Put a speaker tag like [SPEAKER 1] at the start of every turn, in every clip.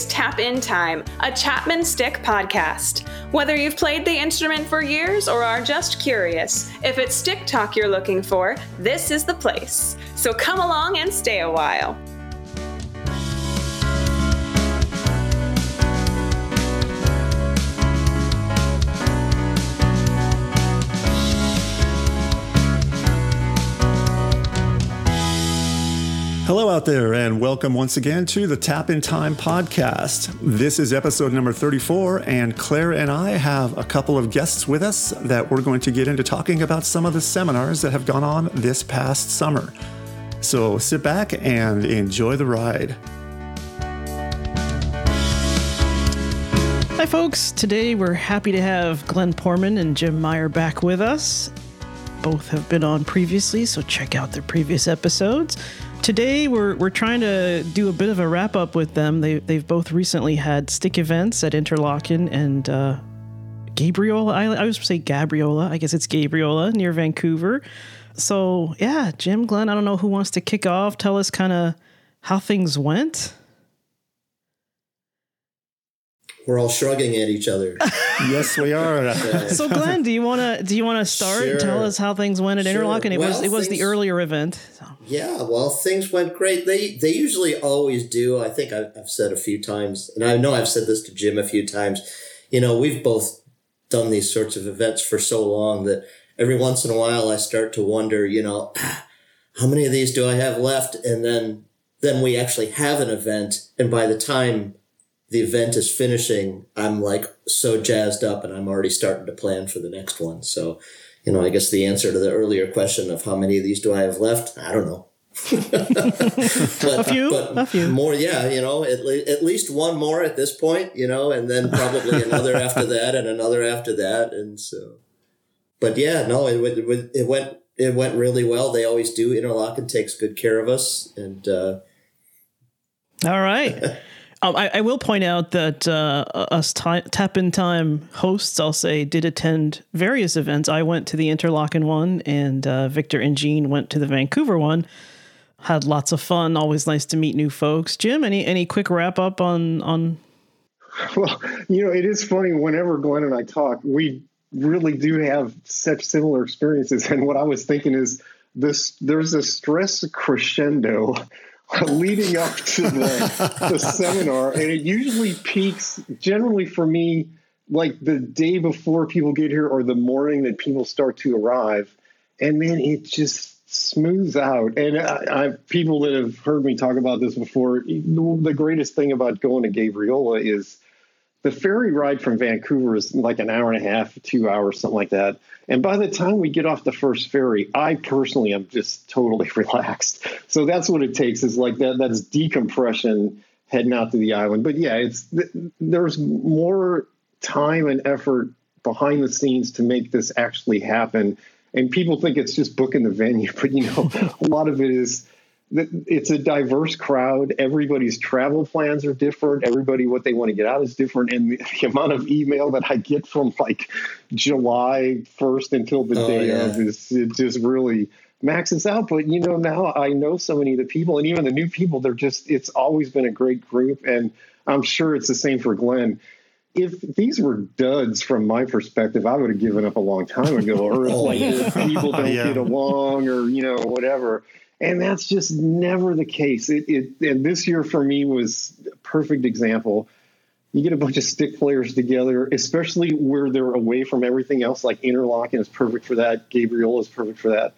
[SPEAKER 1] is Tap In Time, a Chapman Stick podcast. Whether you've played the instrument for years or are just curious, if it's stick talk you're looking for, this is the place. So come along and stay a while.
[SPEAKER 2] Hello, out there, and welcome once again to the Tap in Time podcast. This is episode number 34, and Claire and I have a couple of guests with us that we're going to get into talking about some of the seminars that have gone on this past summer. So sit back and enjoy the ride.
[SPEAKER 3] Hi, folks. Today we're happy to have Glenn Poorman and Jim Meyer back with us. Both have been on previously, so check out their previous episodes. Today we're we're trying to do a bit of a wrap up with them. They they've both recently had stick events at Interlochen and uh, Gabriola. I, I was say Gabriola. I guess it's Gabriola near Vancouver. So yeah, Jim, Glenn. I don't know who wants to kick off. Tell us kind of how things went.
[SPEAKER 4] We're all shrugging at each other.
[SPEAKER 2] yes, we are.
[SPEAKER 3] so, Glenn, do you want to do you want to start
[SPEAKER 4] Sure.
[SPEAKER 3] and tell us how things went at
[SPEAKER 4] Sure.
[SPEAKER 3] Interlochen? It was
[SPEAKER 4] Well,
[SPEAKER 3] it was the earlier event. So.
[SPEAKER 4] yeah, well, things went great. They they usually always do. I think I've, I've said a few times, and I know I've said this to Jim a few times. You know, we've both done these sorts of events for so long that every once in a while I start to wonder, you know, how many of these do I have left? And then then we actually have an event, and by the time the event is finishing, I'm like so jazzed up, and I'm already starting to plan for the next one. So. You know, I guess the answer to the earlier question of how many of these do I have left, I don't know. but,
[SPEAKER 3] A few,
[SPEAKER 4] but
[SPEAKER 3] a few.
[SPEAKER 4] more. Yeah, you know, at, le- at least one more at this point. You know, and then probably another after that, and another after that, and so. But yeah, no, it, went- it, went- it went it went really well. They always do. Interlochen takes good care of us, and uh,
[SPEAKER 3] All right. Um, I, I will point out that uh, us ti Tap in Time hosts, I'll say, did attend various events. I went to the Interlochen one, and uh, Victor and Jean went to the Vancouver one. Had lots of fun. Always nice to meet new folks. Jim, any any quick wrap up on on?
[SPEAKER 5] Well, you know, it is funny whenever Glenn and I talk, we really do have such similar experiences. And what I was thinking is this there's a stress crescendo leading up to the, the seminar, and it usually peaks generally for me like the day before people get here or the morning that people start to arrive. And then it just smooths out. And I, I people that have heard me talk about this before, the greatest thing about going to Gabriola is the ferry ride from Vancouver is like an hour and a half, two hours, something like that. And by the time we get off the first ferry, I personally am just totally relaxed. So that's what it takes is like that. That's decompression heading out to the island. But yeah, it's there's more time and effort behind the scenes to make this actually happen. And people think it's just booking the venue, but you know, a lot of it is it's a diverse crowd. Everybody's travel plans are different. Everybody, what they want to get out is different. And the, the amount of email that I get from like July 1st until the
[SPEAKER 4] Oh,
[SPEAKER 5] day
[SPEAKER 4] yeah.
[SPEAKER 5] of is it just really maxes out. But you know, now I know so many of the people and even the new people, they're just, it's always been a great group. And I'm sure it's the same for Glenn. If these were duds from my perspective, I would have given up a long time ago. Or if
[SPEAKER 4] Oh,
[SPEAKER 5] like
[SPEAKER 4] yeah.
[SPEAKER 5] people don't
[SPEAKER 2] Yeah.
[SPEAKER 5] get along or, you know, whatever and that's just never the case. It, it and this year for me was a perfect example. You get a bunch of stick players together, especially where they're away from everything else. Like Interlochen is perfect for that. Gabriola is perfect for that.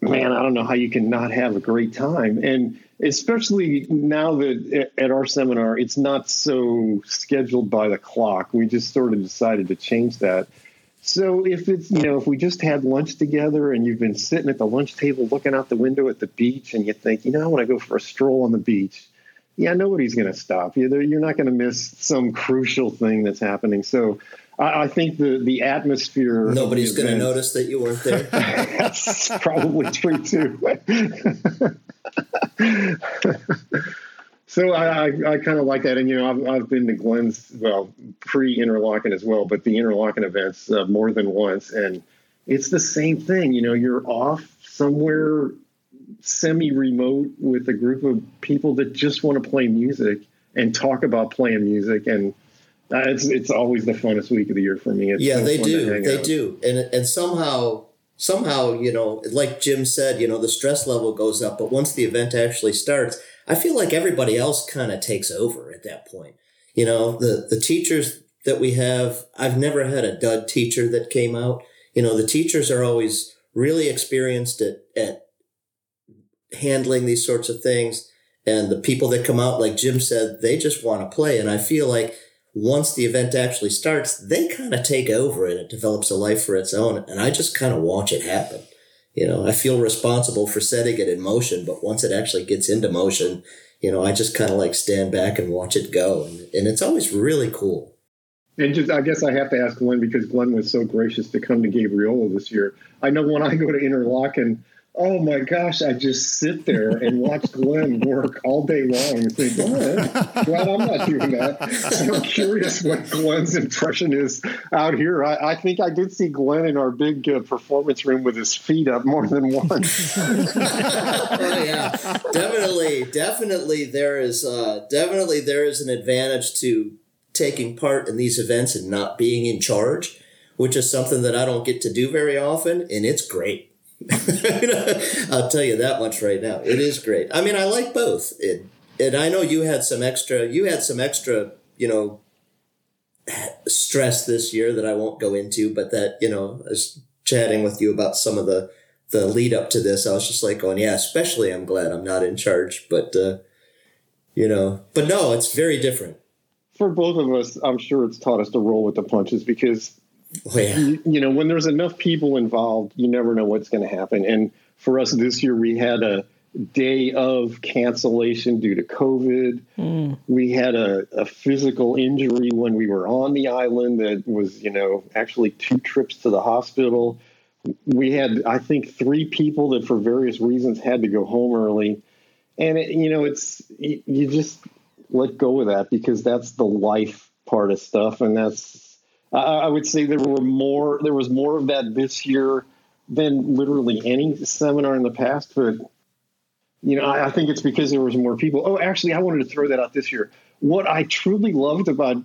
[SPEAKER 5] Man, I don't know how you can not have a great time, and especially now that at our seminar it's not so scheduled by the clock. We just sort of decided to change that. So if it's you know if we just had lunch together and you've been sitting at the lunch table looking out the window at the beach and you think you know I want to go for a stroll on the beach, yeah nobody's going to stop you. You're not going to miss some crucial thing that's happening. So I, I think the the atmosphere.
[SPEAKER 4] nobody's going to notice that you weren't there.
[SPEAKER 5] That's probably true too. so I, I, I kind of like that, and you know, I've, I've been to Glenn's well pre Interlochen as well, but the Interlochen events uh, more than once, and it's the same thing. You know, you're off somewhere semi remote with a group of people that just want to play music and talk about playing music and uh, it's it's always the funnest week of the year for me. It's
[SPEAKER 4] yeah,
[SPEAKER 5] so
[SPEAKER 4] they do. They
[SPEAKER 5] out.
[SPEAKER 4] do. And and somehow somehow, you know, like Jim said, you know, the stress level goes up, but once the event actually starts, I feel like everybody else kind of takes over at that point. You know, the the teachers that we have, I've never had a dud teacher that came out. You know, the teachers are always really experienced at at handling these sorts of things. And the people that come out, like Jim said, they just want to play. And I feel like once the event actually starts, they kind of take over and it develops a life for its own. And I just kind of watch it happen. You know, I feel responsible for setting it in motion, but once it actually gets into motion, you know, I just kind of like stand back and watch it go. And, and it's always really cool.
[SPEAKER 5] And just, I guess I have to ask Glenn because Glenn was so gracious to come to Gabriola this year. I know when I go to Interlochen, oh my gosh, I just sit there and watch Glenn work all day long and think, Glenn, glad I'm not doing that. So I'm curious what Glenn's impression is out here. I, I think I did see Glenn in our big uh, performance room with his feet up more than once.
[SPEAKER 4] oh yeah, definitely, definitely. There is uh, definitely there is an advantage to taking part in these events and not being in charge, which is something that I don't get to do very often, and it's great. I'll tell you that much right now. It is great. I mean, I like both. It, and I know you had some extra. You had some extra. You know, stress this year that I won't go into, but that you know, I was chatting with you about some of the the lead up to this. I was just like going, yeah. Especially, I'm glad I'm not in charge, but uh, you know, but no, it's very different.
[SPEAKER 5] For both of us, I'm sure it's taught us to roll with the punches because
[SPEAKER 4] Oh, yeah.
[SPEAKER 5] you, you know, when there's enough people involved, you never know what's going to happen. And for us this year, we had a day of cancellation due to COVID. Mm. We had a, a physical injury when we were on the island that was, you know, actually two trips to the hospital. We had, I think, three people that for various reasons had to go home early. And, it, you know, it's, you just let go of that because that's the life part of stuff. And that's, I I would say there were more. There was more of that this year than literally any seminar in the past. But you know, I, I think it's because there was more people. Oh, actually, I wanted to throw that out this year. What I truly loved about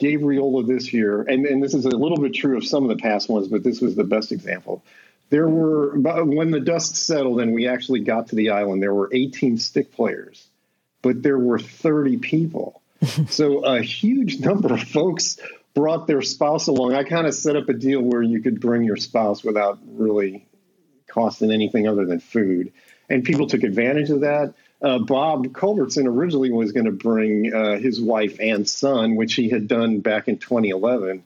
[SPEAKER 5] Gabriola this year, and, and this is a little bit true of some of the past ones, but this was the best example. There were when the dust settled and we actually got to the island, there were 18 stick players, but there were 30 people. so a huge number of folks brought their spouse along. I kind of set up a deal where you could bring your spouse without really costing anything other than food. And people took advantage of that. Uh, Bob Culbertson originally was going to bring uh, his wife and son, which he had done back in 2011.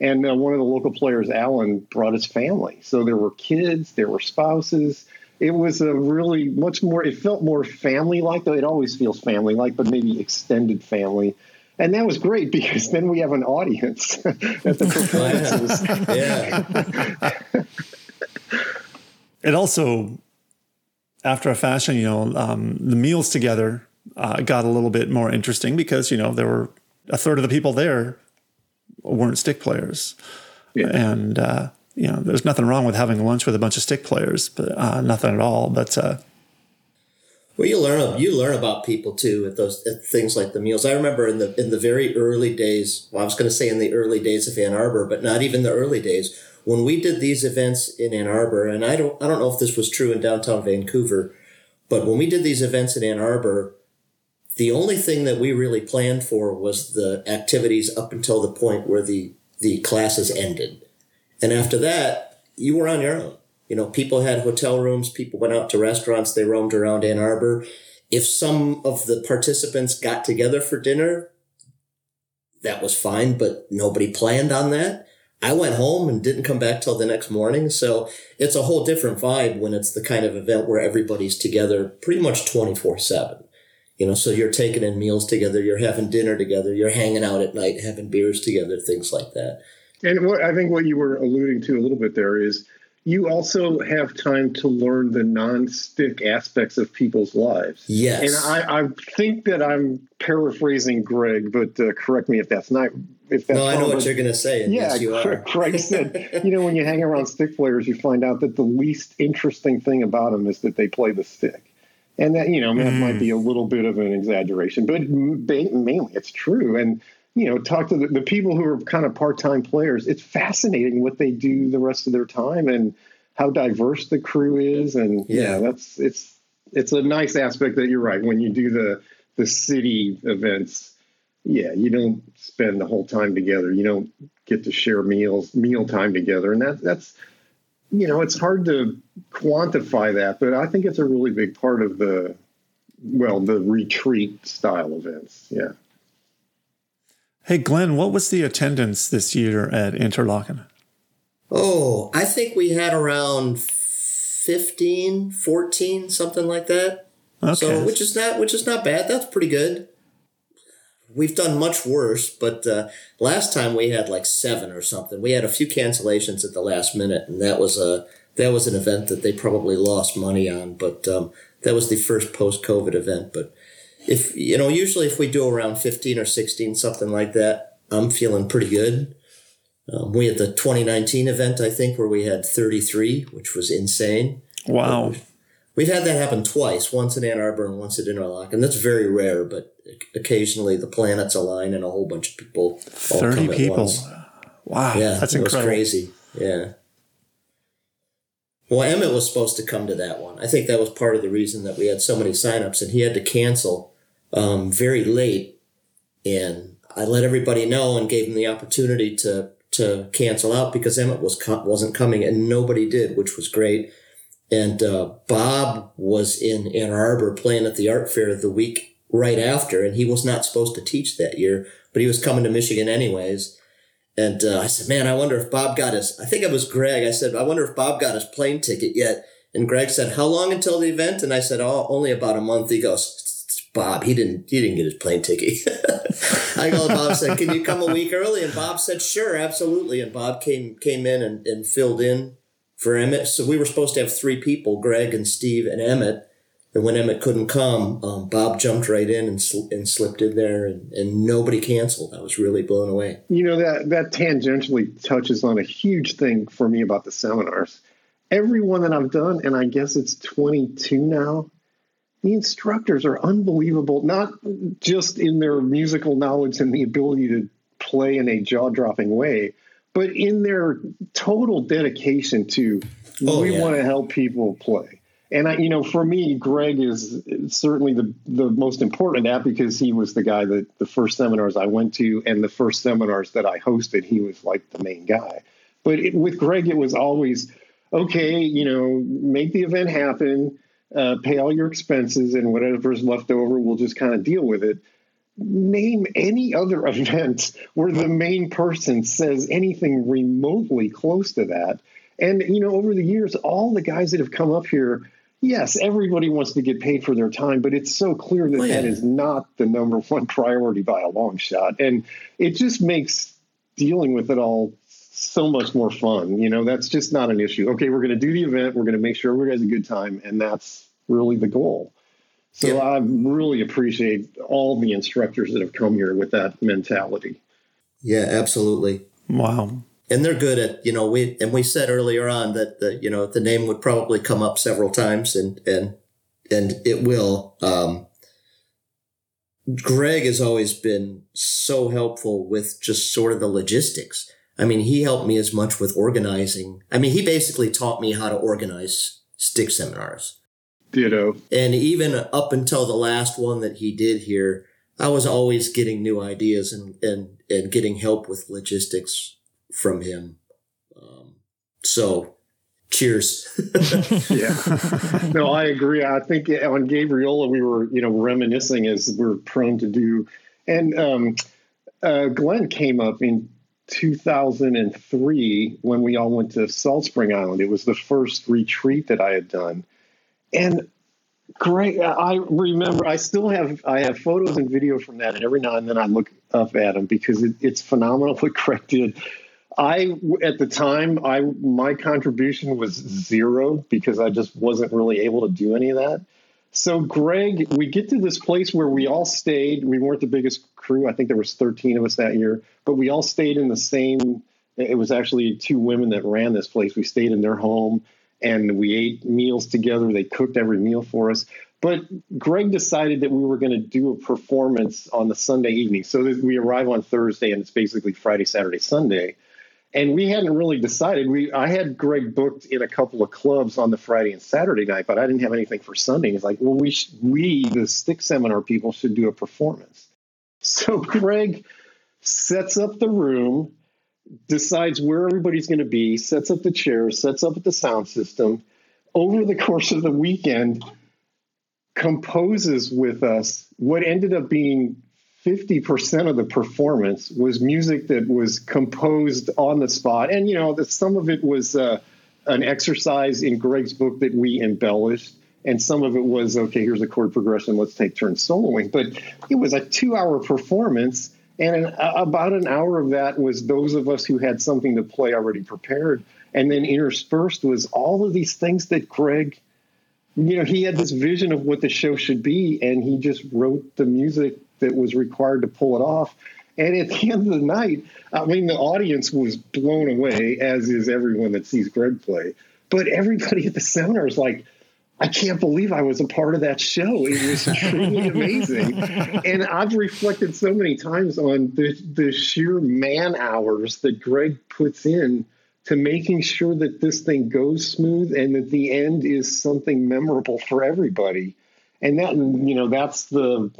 [SPEAKER 5] And uh, one of the local players, Alan, brought his family. So there were kids, there were spouses. It was a really much more, it felt more family like, though it always feels family like, but maybe extended family. And that was great because then we have an audience at the performances.
[SPEAKER 4] yeah.
[SPEAKER 2] It also, after a fashion, you know, um, the meals together uh, got a little bit more interesting because you know there were a third of the people there weren't stick players,
[SPEAKER 5] Yeah.
[SPEAKER 2] and uh, you know, there's nothing wrong with having lunch with a bunch of stick players, but uh, nothing at all. But uh,
[SPEAKER 4] Well, you learn you learn about people too at those at things like the meals. I remember in the in the very early days. Well, I was going to say in the early days of Ann Arbor, but not even the early days when we did these events in Ann Arbor. And I don't I don't know if this was true in downtown Vancouver, but when we did these events in Ann Arbor, the only thing that we really planned for was the activities up until the point where the the classes ended, and after that, you were on your own. You know, people had hotel rooms, people went out to restaurants, they roamed around Ann Arbor. If some of the participants got together for dinner, that was fine, but nobody planned on that. I went home and didn't come back till the next morning. So it's a whole different vibe when it's the kind of event where everybody's together pretty much 24 7. You know, so you're taking in meals together, you're having dinner together, you're hanging out at night, having beers together, things like that.
[SPEAKER 5] And what I think what you were alluding to a little bit there is you also have time to learn the non-stick aspects of people's lives.
[SPEAKER 4] Yes.
[SPEAKER 5] And I, I think that I'm paraphrasing Greg, but uh, correct me if that's not. If that's
[SPEAKER 4] no, I know what you're going to say.
[SPEAKER 5] Yeah,
[SPEAKER 4] yes, you are.
[SPEAKER 5] Craig said, you know, when you hang around stick players, you find out that the least interesting thing about them is that they play the stick. And that, you know, that might be a little bit of an exaggeration, but mainly it's true. And, you know, talk to the, the people who are kind of part time players. It's fascinating what they do the rest of their time and how diverse the crew is. And yeah, yeah that's, it's, it's a nice aspect that you're right. When you do the, the city events, yeah, you don't spend the whole time together. You don't get to share meals, meal time together. And that, that's, you know, it's hard to quantify that, but I think it's a really big part of the, well, the retreat style events. Yeah.
[SPEAKER 2] Hey, Glenn, what was the attendance this year at Interlochen?
[SPEAKER 4] Oh, I think we had around 15, 14, something like that. Okay. So, which is not, which is not bad. That's pretty good we've done much worse, but uh, last time we had like seven or something. We had a few cancellations at the last minute, and that was a that was an event that they probably lost money on. But um, that was the first post COVID event. But if you know, usually if we do around fifteen or sixteen, something like that, I'm feeling pretty good. Um, we had the 2019 event, I think, where we had 33, which was insane.
[SPEAKER 2] Wow.
[SPEAKER 4] We've had that happen twice, once in Ann Arbor and once at Interlock, and that's very rare, but occasionally the planets align and a whole bunch of people 30 people.
[SPEAKER 2] Wow.
[SPEAKER 4] Yeah.
[SPEAKER 2] That's
[SPEAKER 4] it
[SPEAKER 2] incredible.
[SPEAKER 4] was crazy. Yeah. Well, Emmett was supposed to come to that one. I think that was part of the reason that we had so many signups and he had to cancel um, very late. And I let everybody know and gave them the opportunity to, to cancel out because Emmett was, wasn't coming and nobody did, which was great. And uh, Bob was in Ann Arbor playing at the art fair the week right after, and he was not supposed to teach that year, but he was coming to Michigan anyways. And uh, I said, man, I wonder if Bob got his, I think it was Greg. I said, I wonder if Bob got his plane ticket yet. And Greg said, how long until the event? And I said, oh, only about a month. He goes, Bob, he didn't, he didn't get his plane ticket. I called Bob said, can you come a week early? And Bob said, sure, absolutely. And Bob came, came in and, and filled in for Emmett. So we were supposed to have three people, Greg and Steve and Emmett. And when Emmett couldn't come, um, Bob jumped right in and, sl- and slipped in there, and, and nobody canceled. I was really blown away.
[SPEAKER 5] You know that that tangentially touches on a huge thing for me about the seminars. Every one that I've done, and I guess it's 22 now. The instructors are unbelievable, not just in their musical knowledge and the ability to play in a jaw dropping way, but in their total dedication to oh, we yeah. want to help people play. And I, you know, for me, Greg is certainly the the most important that because he was the guy that the first seminars I went to and the first seminars that I hosted, he was like the main guy. But it, with Greg, it was always okay. You know, make the event happen, uh, pay all your expenses, and whatever's left over, we'll just kind of deal with it name any other event where the main person says anything remotely close to that. And, you know, over the years, all the guys that have come up here, yes, everybody wants to get paid for their time, but it's so clear that oh, yeah. that is not the number one priority by a long shot. And it just makes dealing with it all so much more fun. You know, that's just not an issue. Okay, we're going to do the event, we're going to make sure everybody has a good time, and that's really the goal. So yep. I really appreciate all the instructors that have come here with that mentality.
[SPEAKER 4] Yeah, absolutely.
[SPEAKER 2] Wow.
[SPEAKER 4] And they're good at, you know, we and we said earlier on that the, you know, the name would probably come up several times and and and it will. Um Greg has always been so helpful with just sort of the logistics. I mean, he helped me as much with organizing. I mean, he basically taught me how to organize stick seminars.
[SPEAKER 5] Ditto.
[SPEAKER 4] And even up until the last one that he did here, I was always getting new ideas and, and, and getting help with logistics from him. Um, so cheers.
[SPEAKER 5] yeah. No, I agree. I think on Gabriola, we were, you know, reminiscing as we're prone to do. And um, uh, Glenn came up in 2003 when we all went to Salt Spring Island. It was the first retreat that I had done and great. I remember. I still have. I have photos and video from that, and every now and then I look up at them because it, it's phenomenal what Greg did. I at the time, I my contribution was zero because I just wasn't really able to do any of that. So Greg, we get to this place where we all stayed. We weren't the biggest crew. I think there was 13 of us that year, but we all stayed in the same. It was actually two women that ran this place. We stayed in their home and we ate meals together. They cooked every meal for us. But Greg decided that we were going to do a performance on the Sunday evening. So we arrive on Thursday and it's basically Friday, Saturday, Sunday. And we hadn't really decided. We I had Greg booked in a couple of clubs on the Friday and Saturday night, but I didn't have anything for Sunday. He's like, well, we sh- we the stick seminar people should do a performance. So Greg sets up the room, decides where everybody's going to be, sets up the chairs, sets up the sound system. Over the course of the weekend, composes with us what ended up being 50% of the performance was music that was composed on the spot. And, you know, that some of it was uh, an exercise in Greg's book that we embellished. And some of it was, okay, here's a chord progression, let's take turns soloing. But it was a two hour performance. And an, about an hour of that was those of us who had something to play already prepared. And then interspersed was all of these things that Greg you know, he had this vision of what the show should be, and he just wrote the music that was required to pull it off. And at the end of the night, I mean, the audience was blown away, as is everyone that sees Greg play. But everybody at the seminar is like, I can't believe I was a part of that show. It was truly amazing. And I've reflected so many times on the, the sheer man hours that Greg puts in to making sure that this thing goes smooth and that the end is something memorable for everybody. And that, you know, that's the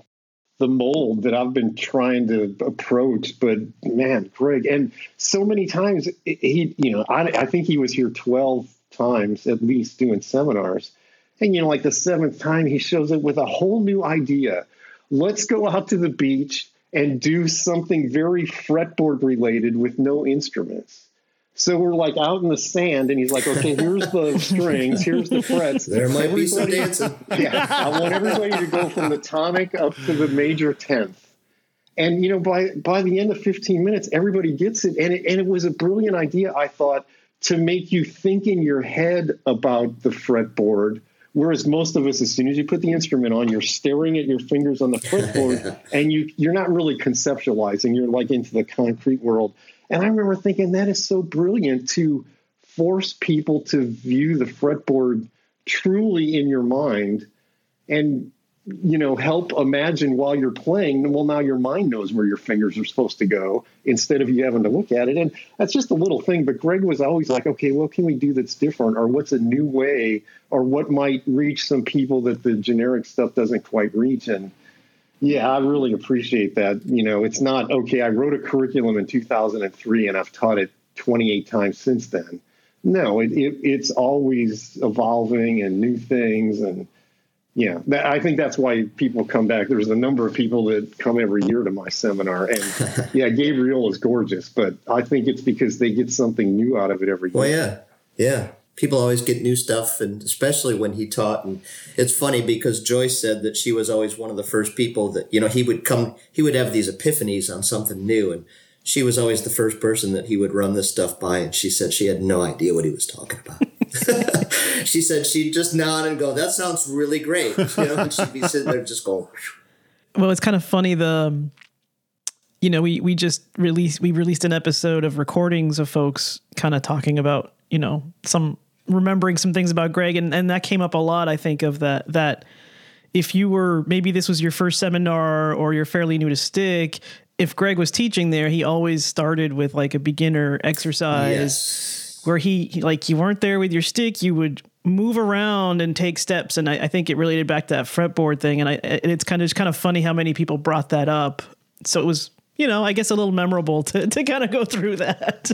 [SPEAKER 5] the mold that I've been trying to approach. But man, Greg, and so many times he, you know, I, I think he was here 12 times at least doing seminars. And, you know, like the seventh time, he shows up with a whole new idea. Let's go out to the beach and do something very fretboard related with no instruments. So we're like out in the sand, and he's like, "Okay, here's the strings, here's the frets.
[SPEAKER 4] There might everybody, be some dancing.
[SPEAKER 5] Yeah, I want everybody to go from the tonic up to the major tenth." And you know, by by the end of 15 minutes, everybody gets it, and it and it was a brilliant idea. I thought to make you think in your head about the fretboard. Whereas most of us, as soon as you put the instrument on, you're staring at your fingers on the fretboard, and you you're not really conceptualizing. You're like into the concrete world. And I remember thinking that is so brilliant to force people to view the fretboard truly in your mind and you know help imagine while you're playing well now your mind knows where your fingers are supposed to go instead of you having to look at it. And that's just a little thing but greg was always like okay what can we do that's different? Or what's a new way? Or what might reach some people that the generic stuff doesn't quite reach? And yeah, I really appreciate that. You know, it's not okay. I wrote a curriculum in 2003 and I've taught it 28 times since then. No, it, it, it's always evolving and new things. And yeah, that, I think that's why people come back. There's a number of people that come every year to my seminar. And yeah, Gabriola is gorgeous, but I think it's because they get something new out of it every year.
[SPEAKER 4] Well, yeah. Yeah people always get new stuff and especially when he taught. And it's funny because joyce said that she was always one of the first people that you know he would come he would have these epiphanies on something new and she was always the first person that he would run this stuff by and she said she had no idea what he was talking about. She said she'd just nod and go that sounds really great you know and she'd be sitting there just going
[SPEAKER 3] well it's kind of funny the you know we we just released we released an episode of recordings of folks kind of talking about you know some remembering some things about Greg, and, and that came up a lot. I think of that that if you were maybe this was your first seminar or you're fairly new to stick, if Greg was teaching there, he always started with like a beginner exercise yes. where he, he, like you weren't there with your stick, you would move around and take steps. And I, I think it related back to that fretboard thing. And I and it's kind of it's kind of funny how many people brought that up. So it was you know, I guess a little memorable to, to kind of go through that.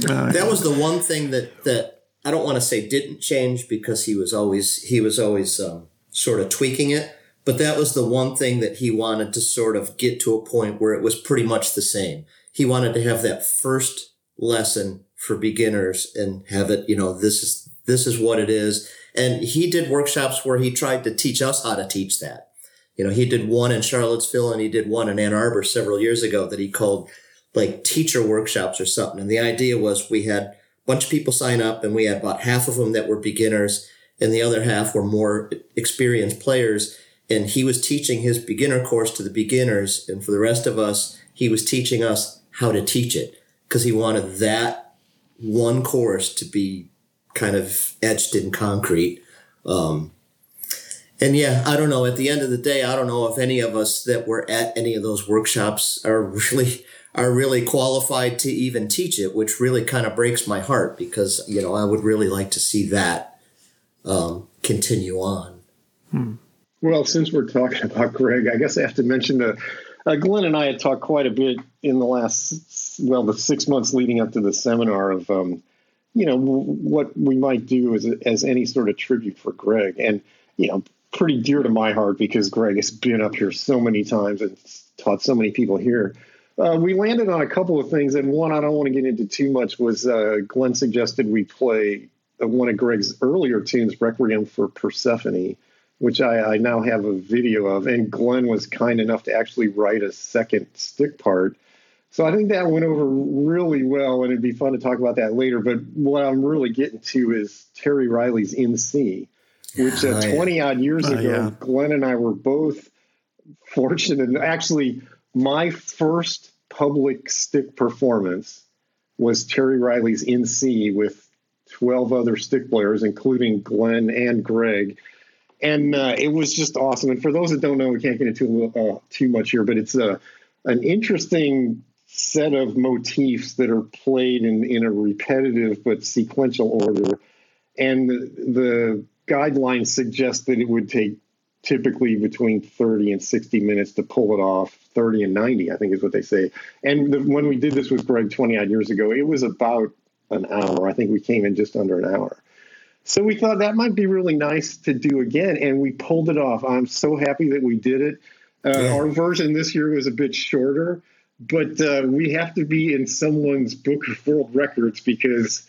[SPEAKER 4] that was the one thing that that I don't want to say didn't change because he was always he was always um, sort of tweaking it, but that was the one thing that he wanted to sort of get to a point where it was pretty much the same. He wanted to have that first lesson for beginners and have it, you know, this is this is what it is. And he did workshops where he tried to teach us how to teach that. You know, he did one in Charlottesville and he did one in Ann Arbor several years ago that he called like teacher workshops or something. And the idea was we had bunch of people sign up and we had about half of them that were beginners and the other half were more experienced players. And he was teaching his beginner course to the beginners. And for the rest of us, he was teaching us how to teach it because he wanted that one course to be kind of etched in concrete. Um, And yeah, I don't know. At the end of the day, I don't know if any of us that were at any of those workshops are really are really qualified to even teach it, which really kind of breaks my heart because you know I would really like to see that um, continue on.
[SPEAKER 5] Hmm. Well, since we're talking about Greg, I guess I have to mention that uh, Glenn and I had talked quite a bit in the last well the six months leading up to the seminar of um, you know what we might do as as any sort of tribute for Greg, and you know pretty dear to my heart because Greg has been up here so many times and taught so many people here. Uh, we landed on a couple of things, and one I don't want to get into too much was uh, Glenn suggested we play one of Greg's earlier tunes, Requiem for Persephone, which I, I, now have a video of. And Glenn was kind enough to actually write a second stick part. So I think that went over really well, and it'd be fun to talk about that later. But what I'm really getting to is Terry Riley's In C which uh, 20 odd years ago, yeah. Glenn and I were both fortunate. Actually, my first public stick performance was Terry Riley's In C with 12 other stick players, including Glenn and Greg. And uh, it was just awesome. And for those that don't know, we can't get into uh, too much here, but it's a, an interesting set of motifs that are played in, in a repetitive but sequential order. And the, the guidelines suggest that it would take typically between 30 and 60 minutes to pull it off. 30 and 90 i think is what they say. And the, when we did this with greg 20 odd years ago it was about an hour. I think we came in just under an hour. So we thought that might be really nice to do again and we pulled it off. I'm so happy that we did it. Uh, yeah. our version this year was a bit shorter but uh, we have to be in someone's book of world records because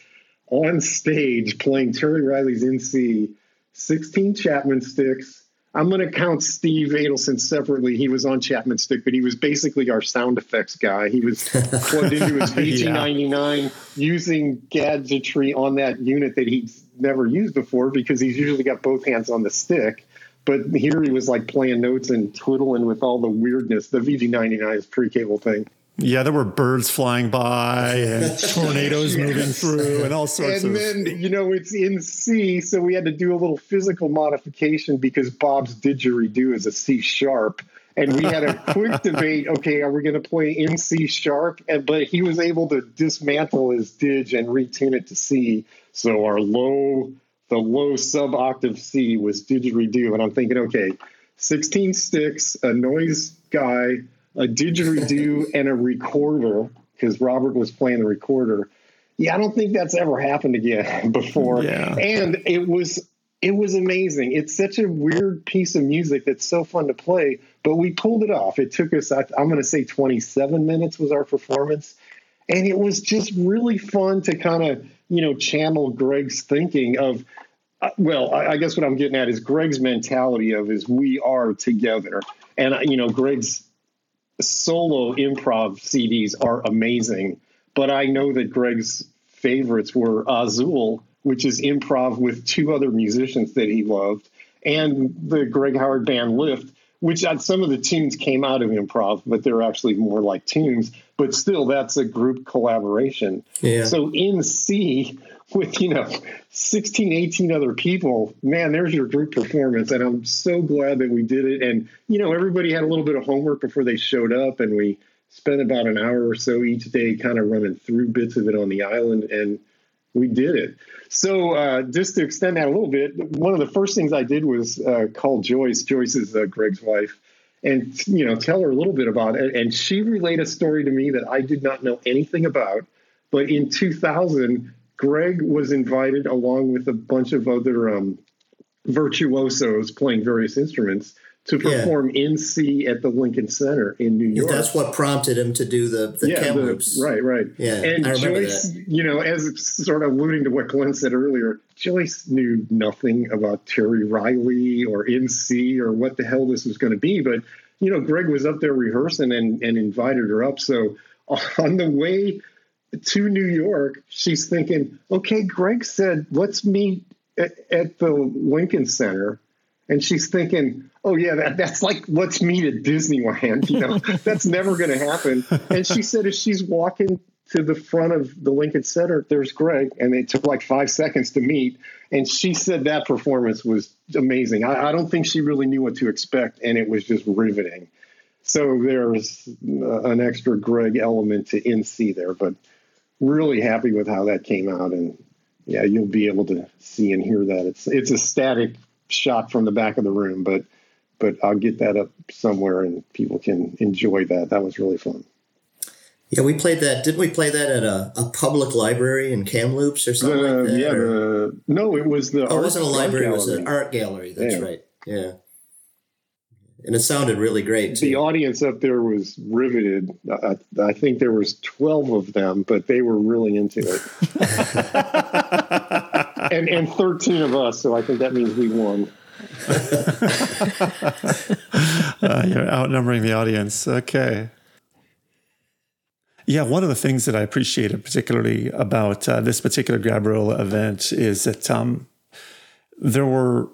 [SPEAKER 5] on stage playing terry riley's in c 16 Chapman sticks. I'm going to count Steve Adelson separately. He was on Chapman stick, but he was basically our sound effects guy. He was plugged into his VG99 yeah. using gadgetry on that unit that he's never used before because he's usually got both hands on the stick. But here he was like playing notes and twiddling with all the weirdness. The VG99 is pre cable thing.
[SPEAKER 2] Yeah, there were birds flying by and tornadoes yes. moving through and all sorts
[SPEAKER 5] and
[SPEAKER 2] of.
[SPEAKER 5] And then, you know, it's in C, so we had to do a little physical modification because Bob's didgeridoo is a C sharp. And we had a quick debate okay, are we going to play in C sharp? And, but he was able to dismantle his dig and retune it to C. So our low, the low sub octave C was didgeridoo. And I'm thinking, okay, 16 sticks, a noise guy a didgeridoo and a recorder because Robert was playing the recorder. Yeah, I don't think that's ever happened again before. Yeah. And it was it was amazing. It's such a weird piece of music that's so fun to play, but we pulled it off. It took us I'm going to say 27 minutes was our performance, and it was just really fun to kind of, you know, channel Greg's thinking of uh, well, I, I guess what I'm getting at is Greg's mentality of is we are together. And you know, Greg's solo improv CDs are amazing, but I know that Greg's favorites were Azul, which is improv with two other musicians that he loved, and the Greg Howard band Lift, which some of the tunes came out of improv, but they're actually more like tunes. But still, that's a group collaboration. Yeah. So in C, with you know 16 18 other people man there's your group performance and i'm so glad that we did it and you know everybody had a little bit of homework before they showed up and we spent about an hour or so each day kind of running through bits of it on the island and we did it. So uh, just to extend that a little bit one of the first things i did was uh, call joyce. Joyce is uh, greg's wife. And you know tell her a little bit about it. And she relayed a story to me that i did not know anything about. But in 2000 Greg was invited along with a bunch of other um, virtuosos playing various instruments to perform yeah. in C at the Lincoln Center in New York.
[SPEAKER 4] That's what prompted him to do the the yeah,
[SPEAKER 5] the, right, right.
[SPEAKER 4] Yeah,
[SPEAKER 5] and Joyce, that. you know, as sort of alluding to what Glenn said earlier, Joyce knew nothing about Terry Riley or in C or what the hell this was going to be, but you know, Greg was up there rehearsing and and invited her up. So on the way to New York, she's thinking, okay, Greg said, let's meet at, at the Lincoln Center. And she's thinking, oh, yeah, that, that's like, let's meet at Disneyland. You know, that's never going to happen. And she said, as she's walking
[SPEAKER 6] to the front of the Lincoln Center. There's Greg, and it took like five seconds to meet. And she said that performance was amazing. I, I don't think she really knew what to expect, and it was just riveting. So there's uh, an extra Greg element to In C there, but really happy with how that came out. And yeah, you'll be able to see and hear that. It's it's a static shot from the back of the room, but but I'll get that up somewhere and people can enjoy that. That was really fun.
[SPEAKER 4] Yeah, we played that. Didn't we play that at a, a public library in Kamloops or something
[SPEAKER 6] Uh,
[SPEAKER 4] like that?
[SPEAKER 6] yeah,
[SPEAKER 4] or-
[SPEAKER 6] the, no, it was the.
[SPEAKER 4] oh, it wasn't a library. It was an art gallery. That's
[SPEAKER 6] Yeah.
[SPEAKER 4] right. Yeah. And it sounded really great too.
[SPEAKER 6] The audience up there was riveted. I, I think there was twelve of them, but they were really into it. and and thirteen of us, so I think that means we won.
[SPEAKER 2] Uh, you're outnumbering the audience. Okay. Yeah, one of the things that I appreciated particularly about uh, this particular Gabriola event is that um, there were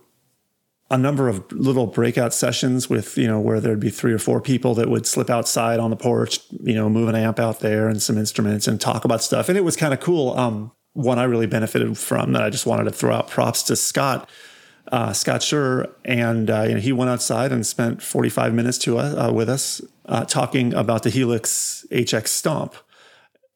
[SPEAKER 2] a number of little breakout sessions with, you know, where there'd be three or four people that would slip outside on the porch, you know, move an amp out there and some instruments and talk about stuff. And it was kind of cool. Um, one I really benefited from that I just wanted to throw out props to Scott uh, Scott Schur, and uh, you know, he went outside and spent 45 minutes to uh, uh, with us uh, talking about the Helix HX Stomp,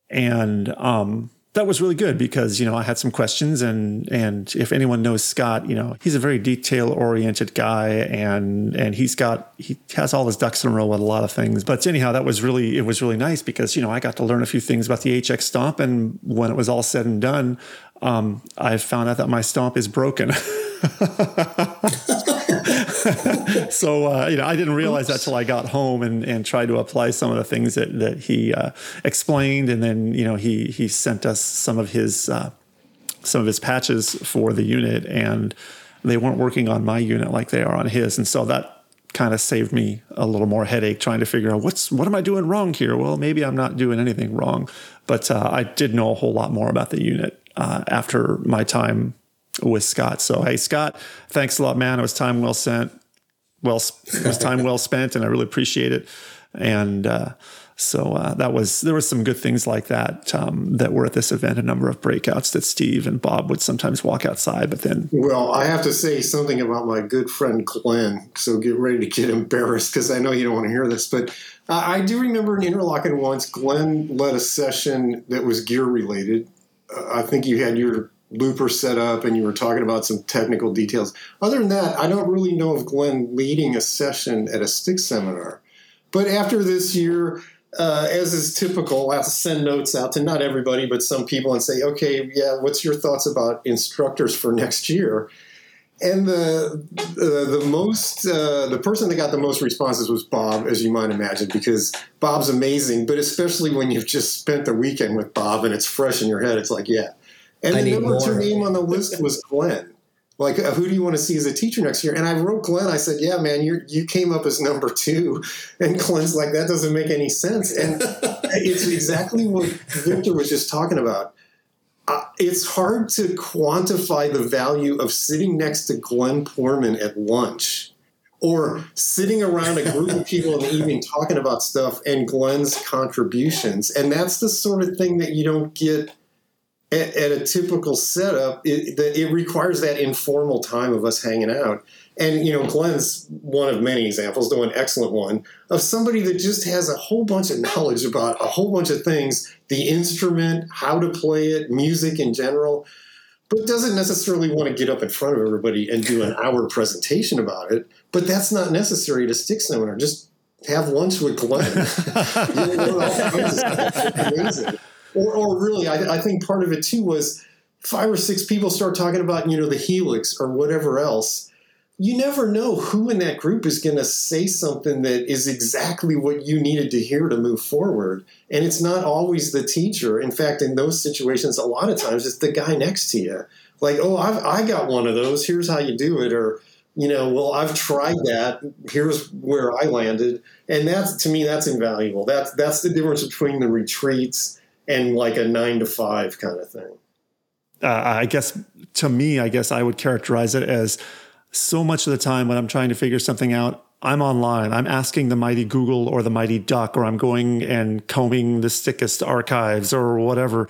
[SPEAKER 2] and um, that was really good because you know I had some questions, and and if anyone knows Scott, you know he's a very detail oriented guy, and and he's got he has all his ducks in a row with a lot of things. But anyhow, that was really it was really nice because you know I got to learn a few things about the HX Stomp, and when it was all said and done, um, I found out that my stomp is broken. so uh, you know, I didn't realize that till I got home and, and tried to apply some of the things that that he uh, explained, and then you know he he sent us some of his uh, some of his patches for the unit, and they weren't working on my unit like they are on his, and so that kind of saved me a little more headache trying to figure out what's what am I doing wrong here. Well, maybe I'm not doing anything wrong, but uh, I did know a whole lot more about the unit uh, after my time with Scott. So hey, Scott, thanks a lot, man. It was time well spent. Well, it was time well spent, and I really appreciate it. And uh, so uh, that was there were some good things like that um, that were at this event. A number of breakouts that Steve and Bob would sometimes walk outside, but then
[SPEAKER 5] Well, I have to say something about my good friend Glenn. So get ready to get embarrassed because I know you don't want to hear this. But uh, I do remember in Interlochen once, Glenn led a session that was gear related. Uh, I think you had your looper set up and you were talking about some technical details. Other than that, I don't really know of Glenn leading a session at a stick seminar. But after this year, uh, as is typical, I'll send notes out to not everybody, but some people and say, okay, yeah, what's your thoughts about instructors for next year? And the uh, the most uh, the person that got the most responses was Bob, as you might imagine, because Bob's amazing. But especially when you've just spent the weekend with Bob and it's fresh in your head, it's like, yeah. And
[SPEAKER 4] I
[SPEAKER 5] the number two name on the list was Glenn. Like, uh, who do you want to see as a teacher next year? And I wrote Glenn. I said, "Yeah, man, you you came up as number two. And Glenn's like, "That doesn't make any sense." And it's exactly what Victor was just talking about. Uh, it's hard to quantify the value of sitting next to Glenn Poorman at lunch or sitting around a group of people in the evening talking about stuff and Glenn's contributions. And that's the sort of thing that you don't get at, at a typical setup. It, that it requires that informal time of us hanging out. And, you know, Glenn's one of many examples, though an excellent one, of somebody that just has a whole bunch of knowledge about a whole bunch of things the instrument, how to play it, music in general, but doesn't necessarily want to get up in front of everybody and do an hour presentation about it. But that's not necessary to stick seminar. Just have lunch with Glenn. You Or, or really, I, I think part of it too was five or six people start talking about, you know, the helix or whatever else you never know who in that group is going to say something that is exactly what you needed to hear to move forward. And it's not always the teacher. In fact, in those situations, a lot of times it's the guy next to you. Like, oh, I've, I got one of those. Here's how you do it. Or, you know, well, I've tried that. Here's where I landed. And that's, to me, that's invaluable. That's, that's the difference between the retreats and like a nine to five kind of thing.
[SPEAKER 2] uh, I guess to me, I guess I would characterize it as so much of the time when I'm trying to figure something out, I'm online. I'm asking the mighty Google or the mighty Duck, or I'm going and combing the sickest archives or whatever.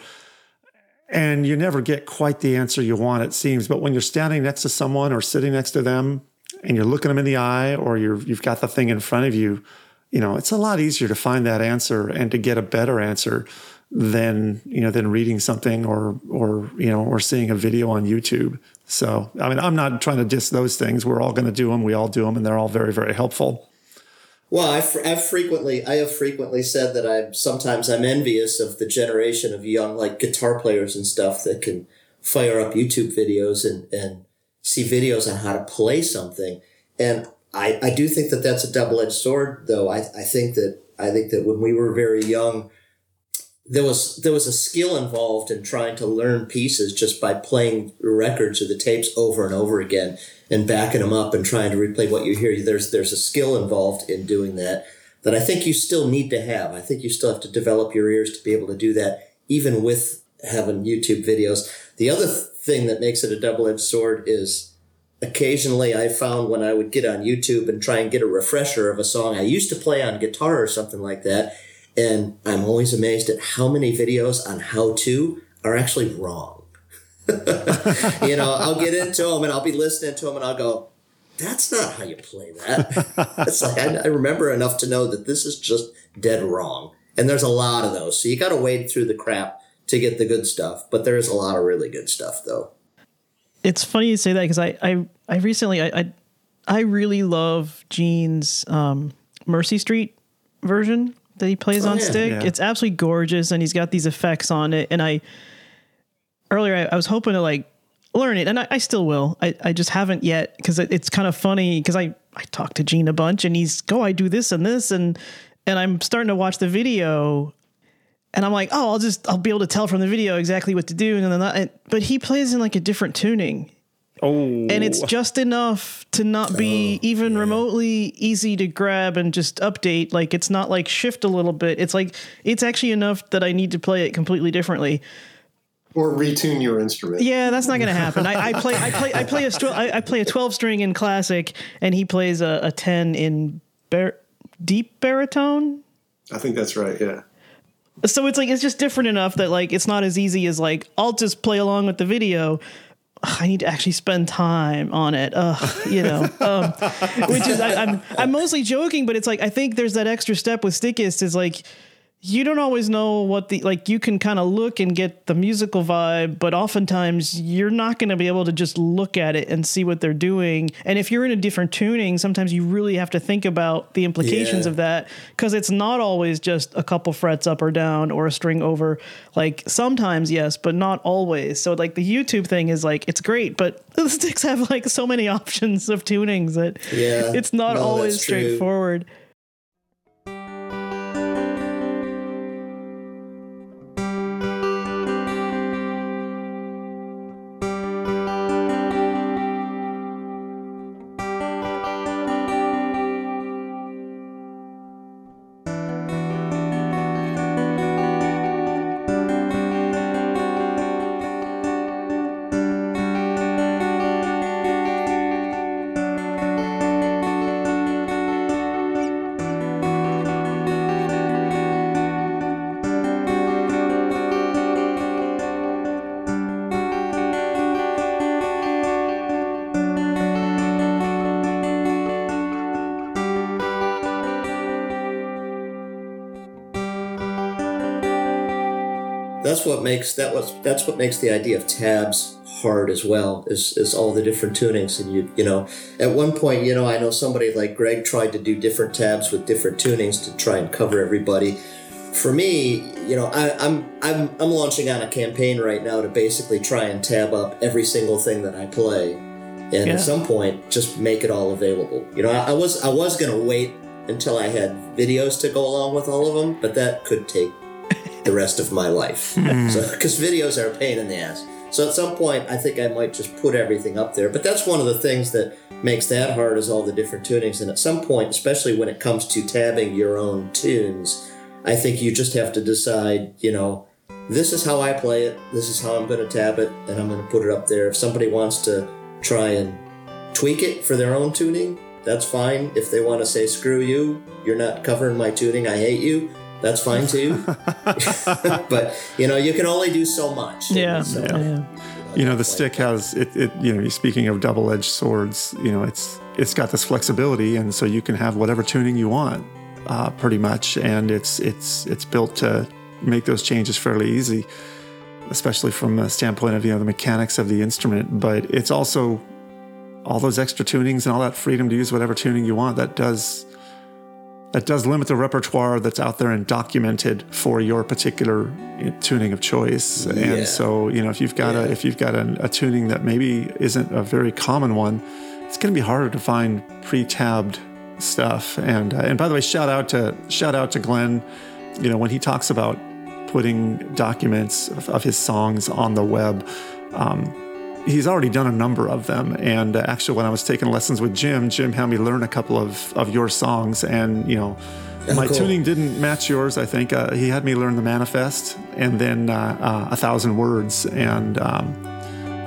[SPEAKER 2] And you never get quite the answer you want, it seems. But when you're standing next to someone or sitting next to them and you're looking them in the eye or you're, you've got the thing in front of you, you know, it's a lot easier to find that answer and to get a better answer than, you know, than reading something or, or, you know, or seeing a video on YouTube. So, I mean, I'm not trying to diss those things. We're all going to do them. We all do them and they're all very, very helpful.
[SPEAKER 4] Well, I've, I've frequently, I have frequently said that I'm sometimes I'm envious of the generation of young like guitar players and stuff that can fire up YouTube videos and, and see videos on how to play something. And I, I do think that that's a double edged sword, though. I, I think that I think that when we were very young, there was there was a skill involved in trying to learn pieces just by playing records or the tapes over and over again and backing them up and trying to replay what you hear. There's there's a skill involved in doing that that I think you still need to have. I think you still have to develop your ears to be able to do that, even with having YouTube videos. The other thing that makes it a double edged sword is occasionally I found when I would get on YouTube and try and get a refresher of a song I used to play on guitar or something like that. And I'm always amazed at how many videos on how to are actually wrong. you know, I'll get into them and I'll be listening to them and I'll go, that's not how you play that. like, I, I, remember enough to know that this is just dead wrong. And there's a lot of those. So you got to wade through the crap to get the good stuff. But there is a lot of really good stuff, though.
[SPEAKER 3] It's funny you say that because I, I, I recently, I, I, I really love Gene's um, Mercy Street version that he plays oh, on yeah, stick. Yeah. It's absolutely gorgeous, and he's got these effects on it. And I, earlier I, I was hoping to like learn it, and I, I still will. I, I just haven't yet because it, it's kind of funny because I I talked to Gene a bunch, and he's go, oh, I do this and this, and and I'm starting to watch the video, and I'm like, oh, I'll just I'll be able to tell from the video exactly what to do, and then that, but he plays in like a different tuning.
[SPEAKER 2] Oh.
[SPEAKER 3] And it's oh. just enough to not be oh, even yeah. remotely easy to grab and just update. Like it's not like shift a little bit. It's like it's actually enough that I need to play it completely differently
[SPEAKER 5] or retune your instrument.
[SPEAKER 3] Yeah, that's not going to happen. I, I, play, I play, I play a, I, I play a twelve string in classic, and he plays a, a ten in bar- deep baritone.
[SPEAKER 5] I think that's right. Yeah.
[SPEAKER 3] So it's like it's just different enough that like it's not as easy as like I'll just play along with the video. I need to actually spend time on it, Ugh, you know. Um, which is I, I'm I'm mostly joking, but it's like I think there's that extra step with Stickist is like you don't always know what the like you can kind of look and get the musical vibe but oftentimes you're not going to be able to just look at it and see what they're doing. And if you're in a different tuning sometimes you really have to think about the implications yeah. of that because it's not always just a couple frets up or down or a string over. Like sometimes yes but not always. So like the youtube thing is like it's great but the sticks have like so many options of tunings that yeah. it's not no, always straightforward. true.
[SPEAKER 4] That's what makes that was that's what makes the idea of tabs hard as well is, is all the different tunings. And you you know at one point you know i know somebody like greg tried to do different tabs with different tunings to try and cover everybody. For me you know I, am I'm, I'm i'm launching on a campaign right now to basically try and tab up every single thing that i play. And yeah. at some point just make it all available. You know I, I was i was going to wait until i had videos to go along with all of them but that could take the rest of my life. Mm. So, because videos are a pain in the ass. So at some point, I think I might just put everything up there. But that's one of the things that makes that hard is all the different tunings. And at some point, especially when it comes to tabbing your own tunes, I think you just have to decide, you know, this is how I play it. This is how I'm going to tab it, and I'm going to put it up there. If somebody wants to try and tweak it for their own tuning, that's fine. If they want to say, screw you, you're not covering my tuning, I hate you, that's fine too. but, you know, you can only do so much.
[SPEAKER 3] Yeah.
[SPEAKER 4] So,
[SPEAKER 3] yeah.
[SPEAKER 2] you know the stick has it, it you know speaking of double-edged swords you know it's it's got this flexibility and so you can have whatever tuning you want uh, pretty much and it's it's it's built to make those changes fairly easy especially from the standpoint of you know the mechanics of the instrument but it's also all those extra tunings and all that freedom to use whatever tuning you want that does that does limit the repertoire that's out there and documented for your particular tuning of choice.
[SPEAKER 4] Yeah.
[SPEAKER 2] And so, you know, if you've got a if you've got a, a tuning that maybe isn't a very common one, it's going to be harder to find pre-tabbed stuff. And uh, and by the way, shout out to shout out to Glenn. You know, when he talks about putting documents of, of his songs on the web. Um, he's already done a number of them. And uh, actually, when I was taking lessons with Jim, Jim had me learn a couple of, of your songs. And, you know, my
[SPEAKER 4] cool.
[SPEAKER 2] tuning didn't match yours, I think. Uh, he had me learn the manifest and then uh, uh, a thousand words. And, um,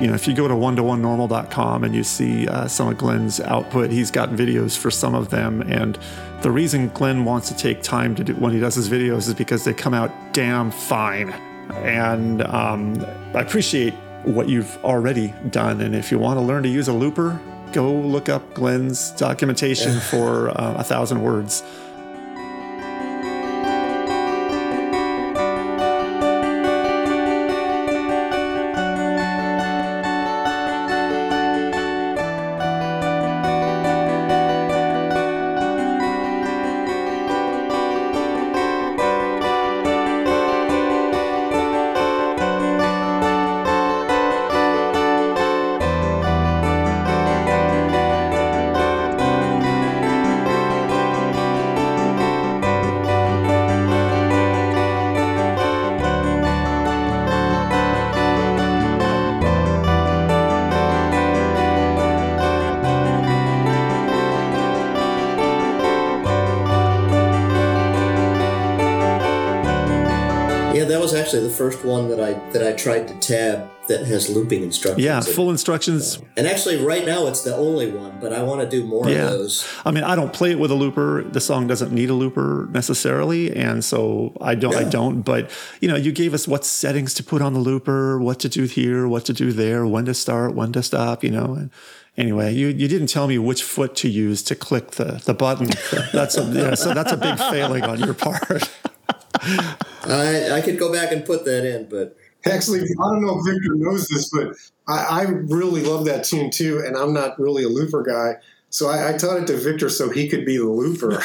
[SPEAKER 2] you know, if you go to one to one normal.com and you see uh, some of Glenn's output, he's got videos for some of them. And the reason Glenn wants to take time to do when he does his videos is because they come out damn fine. And um, I appreciate what you've already done. And if you want to learn to use a looper, go look up Glenn's documentation for uh, a thousand words.
[SPEAKER 4] Tab that has looping instructions.
[SPEAKER 2] Yeah,
[SPEAKER 4] in.
[SPEAKER 2] full instructions.
[SPEAKER 4] And actually, right now it's the only one, but I want to do more
[SPEAKER 2] Yeah.
[SPEAKER 4] of those.
[SPEAKER 2] I mean, I don't play it with a looper. The song doesn't need a looper necessarily, and so I don't. I don't. But you know, you gave us what settings to put on the looper, what to do here, what to do there, when to start, when to stop. You know. And anyway, you you didn't tell me which foot to use to click the the button. That's a yeah, so that's a big failing on your part.
[SPEAKER 4] I I could go back and put that in, but
[SPEAKER 5] Actually, I don't know if Victor knows this, but I, I really love that tune too, and I'm not really a looper guy. So I, I taught it to Victor so he could be the looper.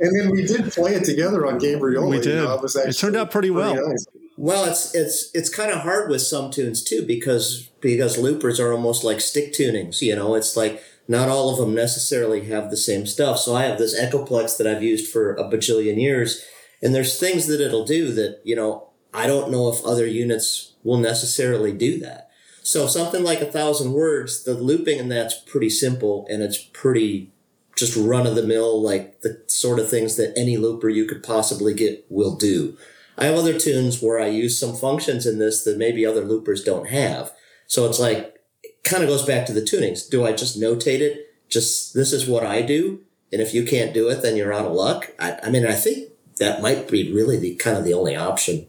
[SPEAKER 5] and then we did play it together on Gabriola.
[SPEAKER 2] We did.
[SPEAKER 5] it, was
[SPEAKER 2] It turned out pretty well.
[SPEAKER 5] nice.
[SPEAKER 4] well, it's it's it's kind of hard with some tunes too because because loopers are almost like stick tunings. You know, it's like not all of them necessarily have the same stuff. So I have this Echoplex that I've used for a bajillion years, and there's things that it'll do that you know I don't know if other units will necessarily do that. So something like a thousand words, the looping in that's pretty simple and it's pretty just run of the mill, like the sort of things that any looper you could possibly get will do. I have other tunes where I use some functions in this that maybe other loopers don't have. So it's like, it kind of goes back to the tunings. Do I just notate it? Just, this is what I do. And if you can't do it, then you're out of luck. I, I mean, I think that might be really the kind of the only option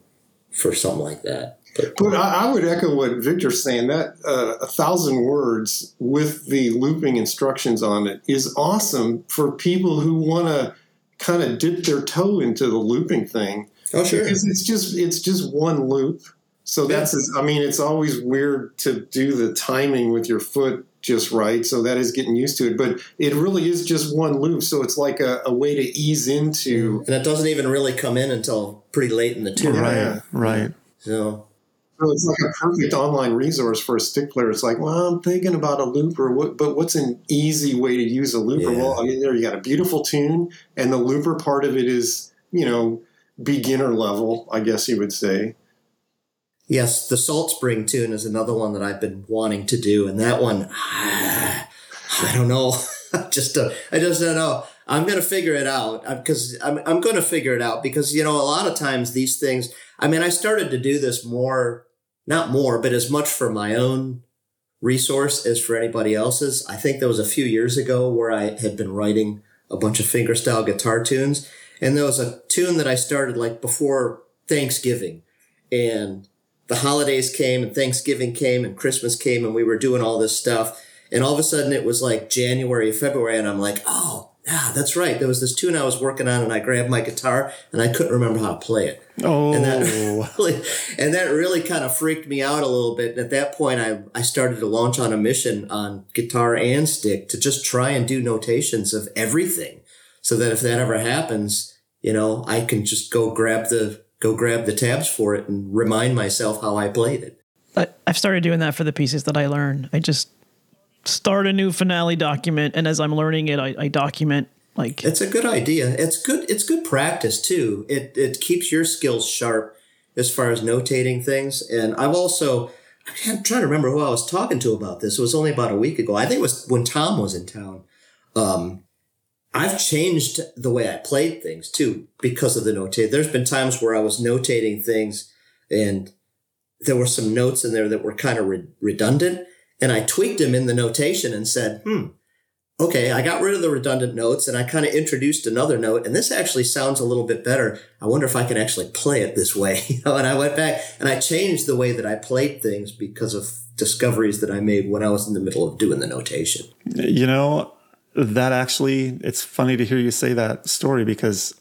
[SPEAKER 4] for something like that. But
[SPEAKER 5] But I, I would echo what Victor's saying. That uh, a thousand words with the looping instructions on it is awesome for people who want to kind of dip their toe into the looping thing.
[SPEAKER 4] oh, sure.
[SPEAKER 5] because it's just it's just one loop. So that's I mean it's always weird to do the timing with your foot just right. So that is getting used to it, but it really is just one loop. So it's like a, a way to ease into.
[SPEAKER 4] And that doesn't even really come in until pretty late in the tune.
[SPEAKER 2] right, right.
[SPEAKER 4] So
[SPEAKER 5] So it's like a perfect online resource for a stick player. It's like, well, I'm thinking about a looper, what, but what's an easy way to use a looper?
[SPEAKER 4] Yeah.
[SPEAKER 5] Well, I mean, there you got a beautiful tune, and the looper part of it is, you know, beginner level, I guess you would say.
[SPEAKER 4] Yes, the Salt Spring tune is another one that I've been wanting to do, and that one, I don't know. just uh, I just don't know. I'm gonna figure it out because I'm I'm gonna figure it out because you know a lot of times these things. I mean, I started to do this more, not more, but as much for my own resource as for anybody else's. I think there was a few years ago where I had been writing a bunch of fingerstyle guitar tunes, and there was a tune that I started like before Thanksgiving, and the holidays came, and Thanksgiving came, and Christmas came, and we were doing all this stuff, and all of a sudden it was like January, February, and I'm like, oh. Yeah, that's right. There was this tune I was working on, and I grabbed my guitar, and I couldn't remember how to play it.
[SPEAKER 2] Oh,
[SPEAKER 4] And that oh. really, and that really kind of freaked me out a little bit. And at that point, I, I started to launch on a mission on guitar and stick to just try and do notations of everything so that if that ever happens, you know, I can just go grab the, go grab the tabs for it and remind myself how I played it.
[SPEAKER 3] I, I've started doing that for the pieces that I learn. I just start a new finale document, and as I'm learning it, I, I document like
[SPEAKER 4] It's a good idea. It's good. It's good practice too. It it keeps your skills sharp as far as notating things. And I've also I'm trying to remember who I was talking to about this. It was only about a week ago. I think it was when Tom was in town. Um, I've changed the way I played things too because of the notate. There's been times where I was notating things and there were some notes in there that were kind of re- redundant and I tweaked them in the notation and said, hmm, okay, I got rid of the redundant notes and I kind of introduced another note, and this actually sounds a little bit better. I wonder if I can actually play it this way. And I went back and I changed the way that I played things because of discoveries that I made when I was in the middle of doing the notation.
[SPEAKER 2] You know, that actually, it's funny to hear you say that story because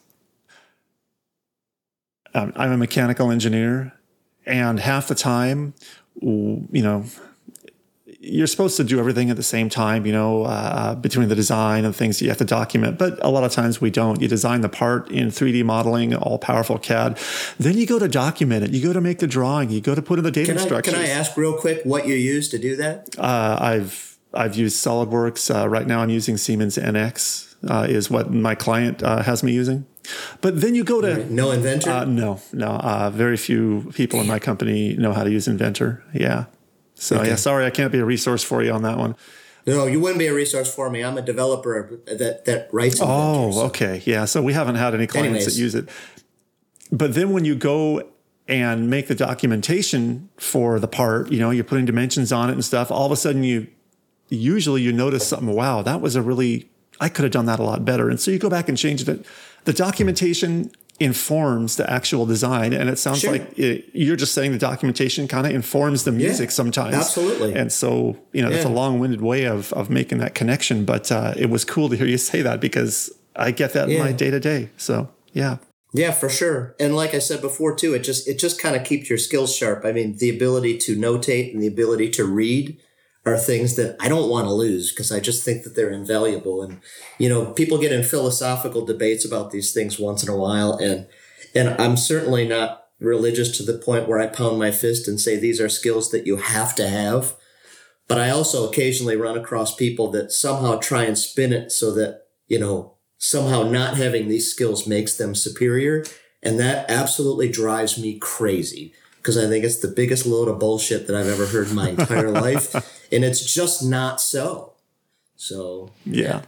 [SPEAKER 2] um, I'm a mechanical engineer, and half the time, you know, you're supposed to do everything at the same time, you know, uh, between the design and things you have to document. But a lot of times we don't. You design the part in 3D modeling, all powerful CAD. Then you go to document it. You go to make the drawing. You go to put in the data
[SPEAKER 4] Can I,
[SPEAKER 2] instructions.
[SPEAKER 4] can I ask real quick what you use to do that?
[SPEAKER 2] Uh, I've I've used SolidWorks. Uh, right now, I'm using Siemens NX. Uh, is what my client uh, has me using. But then you go to
[SPEAKER 4] No inventor?
[SPEAKER 2] uh, no, no. Uh, very few people in my company know how to use Inventor. Yeah. So yeah, sorry, I can't be a resource for you on that one.
[SPEAKER 4] no, you wouldn't be a resource for me. I'm a developer that, that writes inventors.
[SPEAKER 2] Oh, okay. Yeah. So we haven't had any clients
[SPEAKER 4] Anyways.
[SPEAKER 2] that use it. But then when you go and make the documentation for the part, you know, you're putting dimensions on it and stuff, all of a sudden you usually you notice something, wow, that was a really I could have done that a lot better. And so you go back and change it. The documentation informs the actual design and it sounds
[SPEAKER 4] Sure.
[SPEAKER 2] like it, you're just saying the documentation kind of informs the music sometimes
[SPEAKER 4] absolutely.
[SPEAKER 2] and so you know it's a long-winded way of of making that connection but uh, it was cool to hear you say that because i get that in my day-to-day so yeah
[SPEAKER 4] Yeah, for sure. And like I said before too, it just it just kind of keeps your skills sharp. I mean, the ability to notate and the ability to read are things that I don't want to lose because I just think that they're invaluable. And you know, people get in philosophical debates about these things once in a while and and I'm certainly not religious to the point where I pound my fist and say these are skills that you have to have. But I also occasionally run across people that somehow try and spin it so that, you know, somehow not having these skills makes them superior. And that absolutely drives me crazy because I think it's the biggest load of bullshit that I've ever heard in my entire life. And it's just not so. So,
[SPEAKER 2] yeah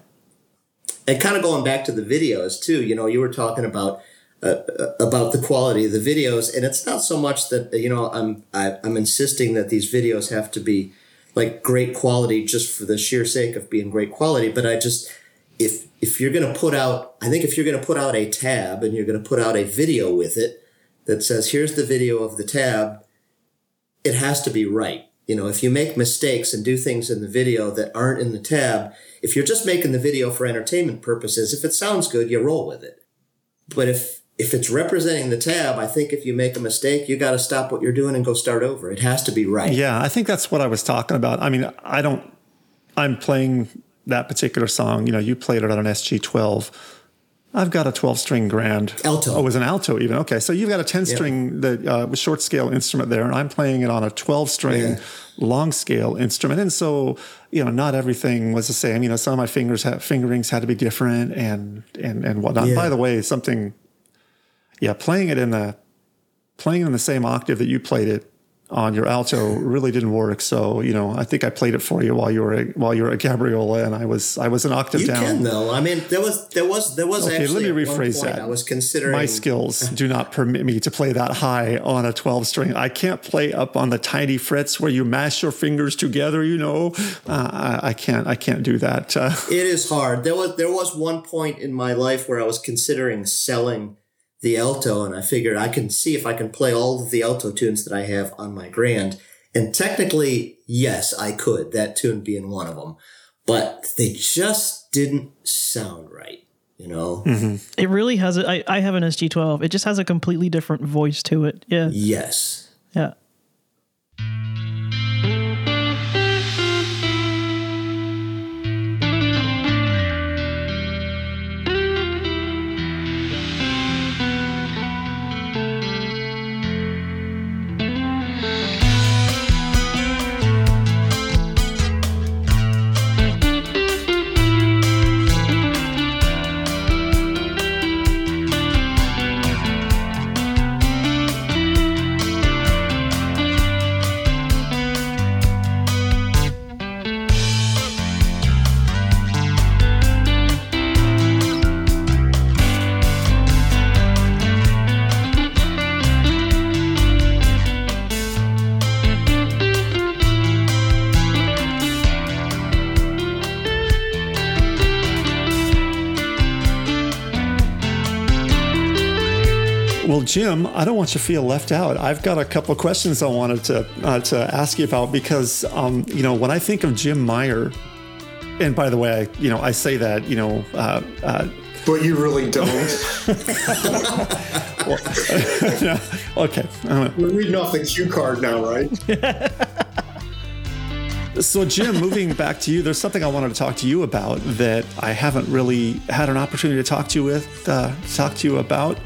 [SPEAKER 4] and kind of going back to the videos too, you know, you were talking about uh, about the quality of the videos, and it's not so much that you know I'm I, I'm insisting that these videos have to be like great quality just for the sheer sake of being great quality, but I just if if you're going to put out, I think if you're going to put out a tab and you're going to put out a video with it that says here's the video of the tab, it has to be right. You know, if you make mistakes and do things in the video that aren't in the tab, if you're just making the video for entertainment purposes, if it sounds good, you roll with it. But if if it's representing the tab, I think if you make a mistake, you got to stop what you're doing and go start over. It has to be right.
[SPEAKER 2] yeah i think that's what i was talking about i mean i don't i'm playing that particular song you know you played it on an sg12 I've got a 12 string grand.
[SPEAKER 4] Alto.
[SPEAKER 2] Oh, it was an alto even. Okay. So you've got a 10 string that uh, was short scale instrument there, and I'm playing it on a 12 string
[SPEAKER 4] Yeah.
[SPEAKER 2] long scale instrument. And so, you know, not everything was the same. You know, some of my fingers had, fingerings had to be different and, and, and whatnot.
[SPEAKER 4] Yeah.
[SPEAKER 2] By the way, something, yeah, playing it in the, playing in the same octave that you played it on your alto really didn't work. So you know, I think I played it for you while you were a, while you were at Gabriola, and I was I was an octave
[SPEAKER 4] You
[SPEAKER 2] down.
[SPEAKER 4] can though. I mean, there was there was there was
[SPEAKER 2] Okay, let me rephrase that.
[SPEAKER 4] I was considering
[SPEAKER 2] My skills do not permit me to play that high on a 12 string. I can't play up on the tiny frets where you mash your fingers together. You know, uh, I, I can't. I can't do that. Uh,
[SPEAKER 4] It is hard. There was there was one point in my life where I was considering selling the alto, and I figured I can see if I can play all of the alto tunes that I have on my grand. And technically, yes, I could. That tune being one of them, but they just didn't sound right. You know. Mm-hmm.
[SPEAKER 3] It really has. A, I I have an SG12. It just has a completely different voice to it. Yeah.
[SPEAKER 4] Yes.
[SPEAKER 3] Yeah.
[SPEAKER 2] Jim, I don't want you to feel left out. I've got a couple of questions I wanted to uh, to ask you about because, um, you know, when I think of Jim Meyer, and by the way, I, you know, I say that, you know, uh, uh,
[SPEAKER 5] But you really don't.
[SPEAKER 2] yeah, okay.
[SPEAKER 5] We're reading off the cue card now, right?
[SPEAKER 2] So, Jim, moving back to you, there's something I wanted to talk to you about that I haven't really had an opportunity to talk to you with, uh, talk to you about,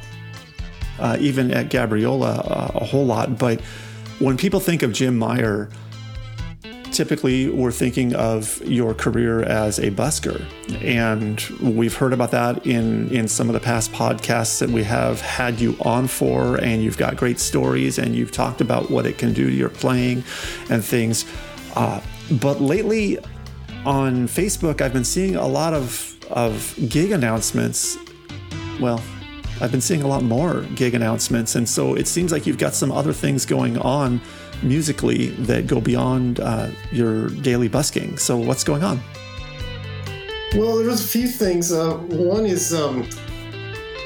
[SPEAKER 2] uh, even at Gabriola uh, a whole lot. But when people think of Jim Meyer, typically we're thinking of your career as a busker, and we've heard about that in in some of the past podcasts that we have had you on for, and you've got great stories, and you've talked about what it can do to your playing and things. Uh, but lately on Facebook, I've been seeing a lot of of gig announcements. Well, I've been seeing a lot more gig announcements, and so it seems like you've got some other things going on musically that go beyond uh, your daily busking. So what's going on?
[SPEAKER 5] Well, there's a few things. Uh, one is um,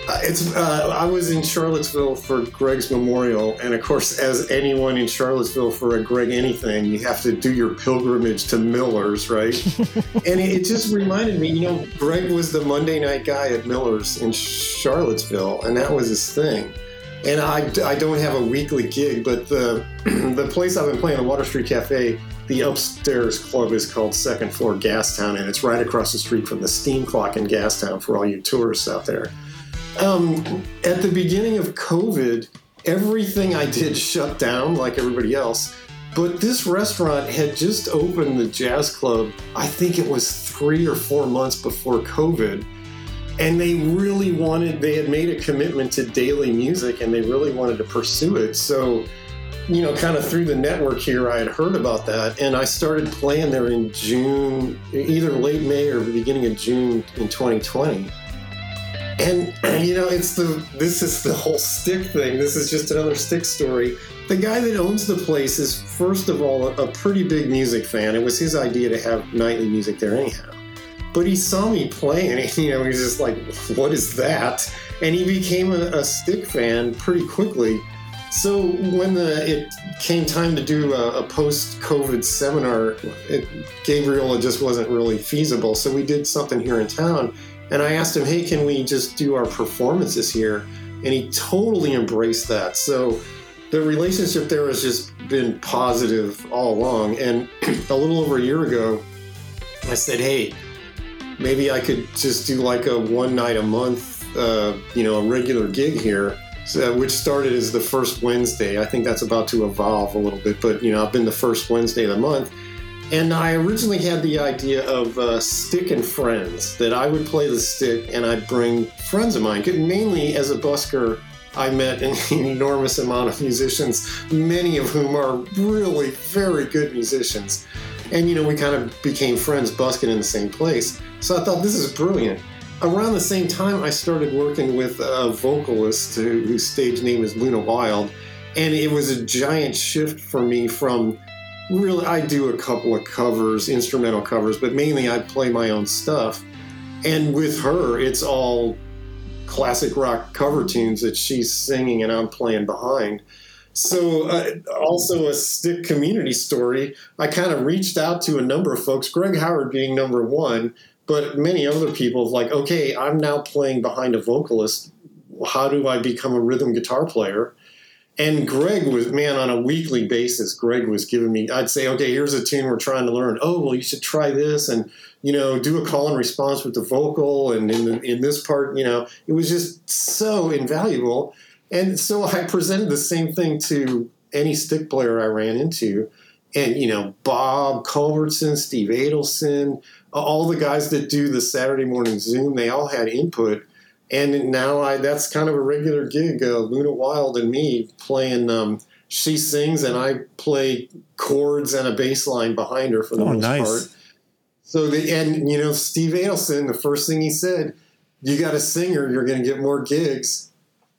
[SPEAKER 5] it's uh, I was in Charlottesville for Greg's memorial, and of course, as anyone in Charlottesville for a Greg anything, you have to do your pilgrimage to Miller's, right? and it, it just reminded me, you know, Greg was the Monday night guy at Miller's in Charlottesville, and that was his thing. And I, I don't have a weekly gig, but the the place I've been playing, the Water Street Cafe, the upstairs club is called Second Floor Gastown, and it's right across the street from the Steam Clock in Gastown for all you tourists out there. Um, at the beginning of COVID, everything I did shut down like everybody else. But this restaurant had just opened the jazz club, I think it was three or four months before COVID. And they really wanted, they had made a commitment to daily music and they really wanted to pursue it. So, you know, kind of through the network here, I had heard about that. And I started playing there in June, either late May or beginning of June in 2020. And you know, it's the this is the whole stick thing. This is just another stick story. The guy that owns the place is first of all a, a pretty big music fan. It was his idea to have nightly music there anyhow. But he saw me playing, and you know, he's just like, "What is that?" And he became a, a stick fan pretty quickly. So when the it came time to do a, a post-COVID seminar, it, Gabriola just wasn't really feasible. So we did something here in town, and I asked him, "Hey, can we just do our performances here?" And he totally embraced that. So the relationship there has just been positive all along. And a little over a year ago, I said, "Hey, maybe I could just do like a one night a month, uh, you know, a regular gig here." So, which started as the first Wednesday. I think that's about to evolve a little bit, but you know, I've been the first Wednesday of the month. And I originally had the idea of uh, stick and friends, that I would play the stick and I'd bring friends of mine. Mainly as a busker, I met an enormous amount of musicians, many of whom are really very good musicians. And, you know, we kind of became friends busking in the same place. So I thought this is brilliant. Around the same time, I started working with a vocalist whose stage name is Luna Wild. And it was a giant shift for me from really, I do a couple of covers, instrumental covers, but mainly I play my own stuff. And with her, it's all classic rock cover tunes that she's singing and I'm playing behind. So, uh, also a stick community story. I kind of reached out to a number of folks, Greg Howard being number one, but many other people like, okay, I'm now playing behind a vocalist. How do I become a rhythm guitar player? And Greg was, man, on a weekly basis, Greg was giving me, I'd say, okay, here's a tune we're trying to learn. Oh, well, you should try this and, you know, do a call and response with the vocal. And in, the, in this part, you know, it was just so invaluable. And so I presented the same thing to any stick player I ran into. And, you know, Bob Culbertson, Steve Adelson, all the guys that do the Saturday morning Zoom, they all had input and now I that's kind of a regular gig. Uh, Luna Wild and me playing. Um, she sings and I play chords and a bass line behind her for the
[SPEAKER 2] oh,
[SPEAKER 5] most
[SPEAKER 2] nice.
[SPEAKER 5] part. So the and you know Steve Adelson, the first thing he said, "You got a singer, you're going to get more gigs.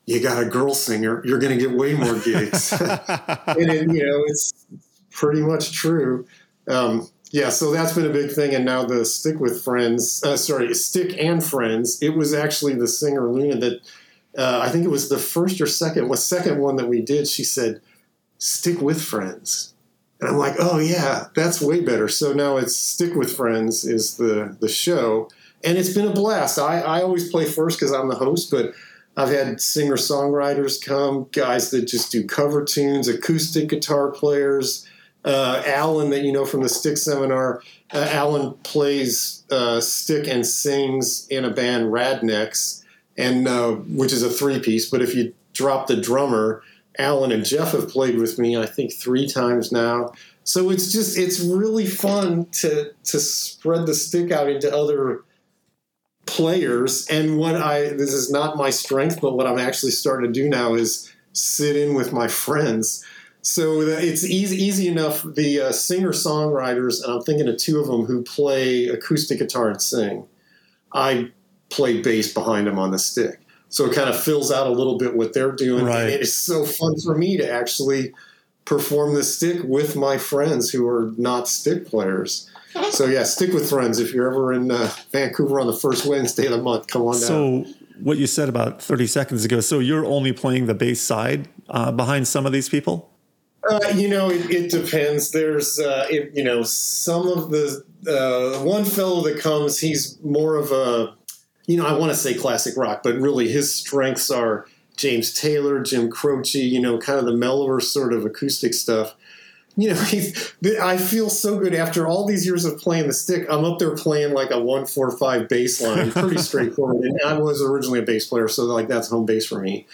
[SPEAKER 5] You got a girl singer, you're going to get way more gigs." and it, you know it's pretty much true. Um, yeah, so that's been a big thing, and now the stick with friends, uh, sorry, stick and friends. It was actually the singer Luna that uh, I think it was the first or second, was second one that we did. She said, "Stick with friends," and I'm like, "Oh yeah, that's way better." So now it's stick with friends is the the show, and it's been a blast. I I always play first because I'm the host, but I've had singer songwriters come, guys that just do cover tunes, acoustic guitar players uh, Alan that you know from the stick seminar. Uh, Alan plays uh, stick and sings in a band Radnecks, and uh, which is a three piece. But if you drop the drummer, Alan and Jeff have played with me. I think three times now. So it's just it's really fun to to spread the stick out into other players. And what I this is not my strength, but what I'm actually starting to do now is sit in with my friends so it's easy, easy enough. The uh, singer songwriters, and I'm thinking of two of them who play acoustic guitar and sing. I play bass behind them on the stick, so it kind of fills out a little bit what they're doing.
[SPEAKER 2] Right.
[SPEAKER 5] And it is so fun for me to actually perform the stick with my friends who are not stick players. So yeah, stick with friends. If you're ever in uh, Vancouver on the first Wednesday of the month, come on down.
[SPEAKER 2] So, what you said about 30 seconds ago, so you're only playing the bass side uh, behind some of these people?
[SPEAKER 5] Uh, you know, it, it depends. There's, uh, it, you know, some of the uh, one fellow that comes, he's more of a, you know, I want to say classic rock, but really his strengths are James Taylor, Jim Croce, you know, kind of the mellower sort of acoustic stuff. You know, he's, I feel so good after all these years of playing the stick. I'm up there playing like a one four five bass line, pretty straightforward. And I was originally a bass player, so like that's home base for me.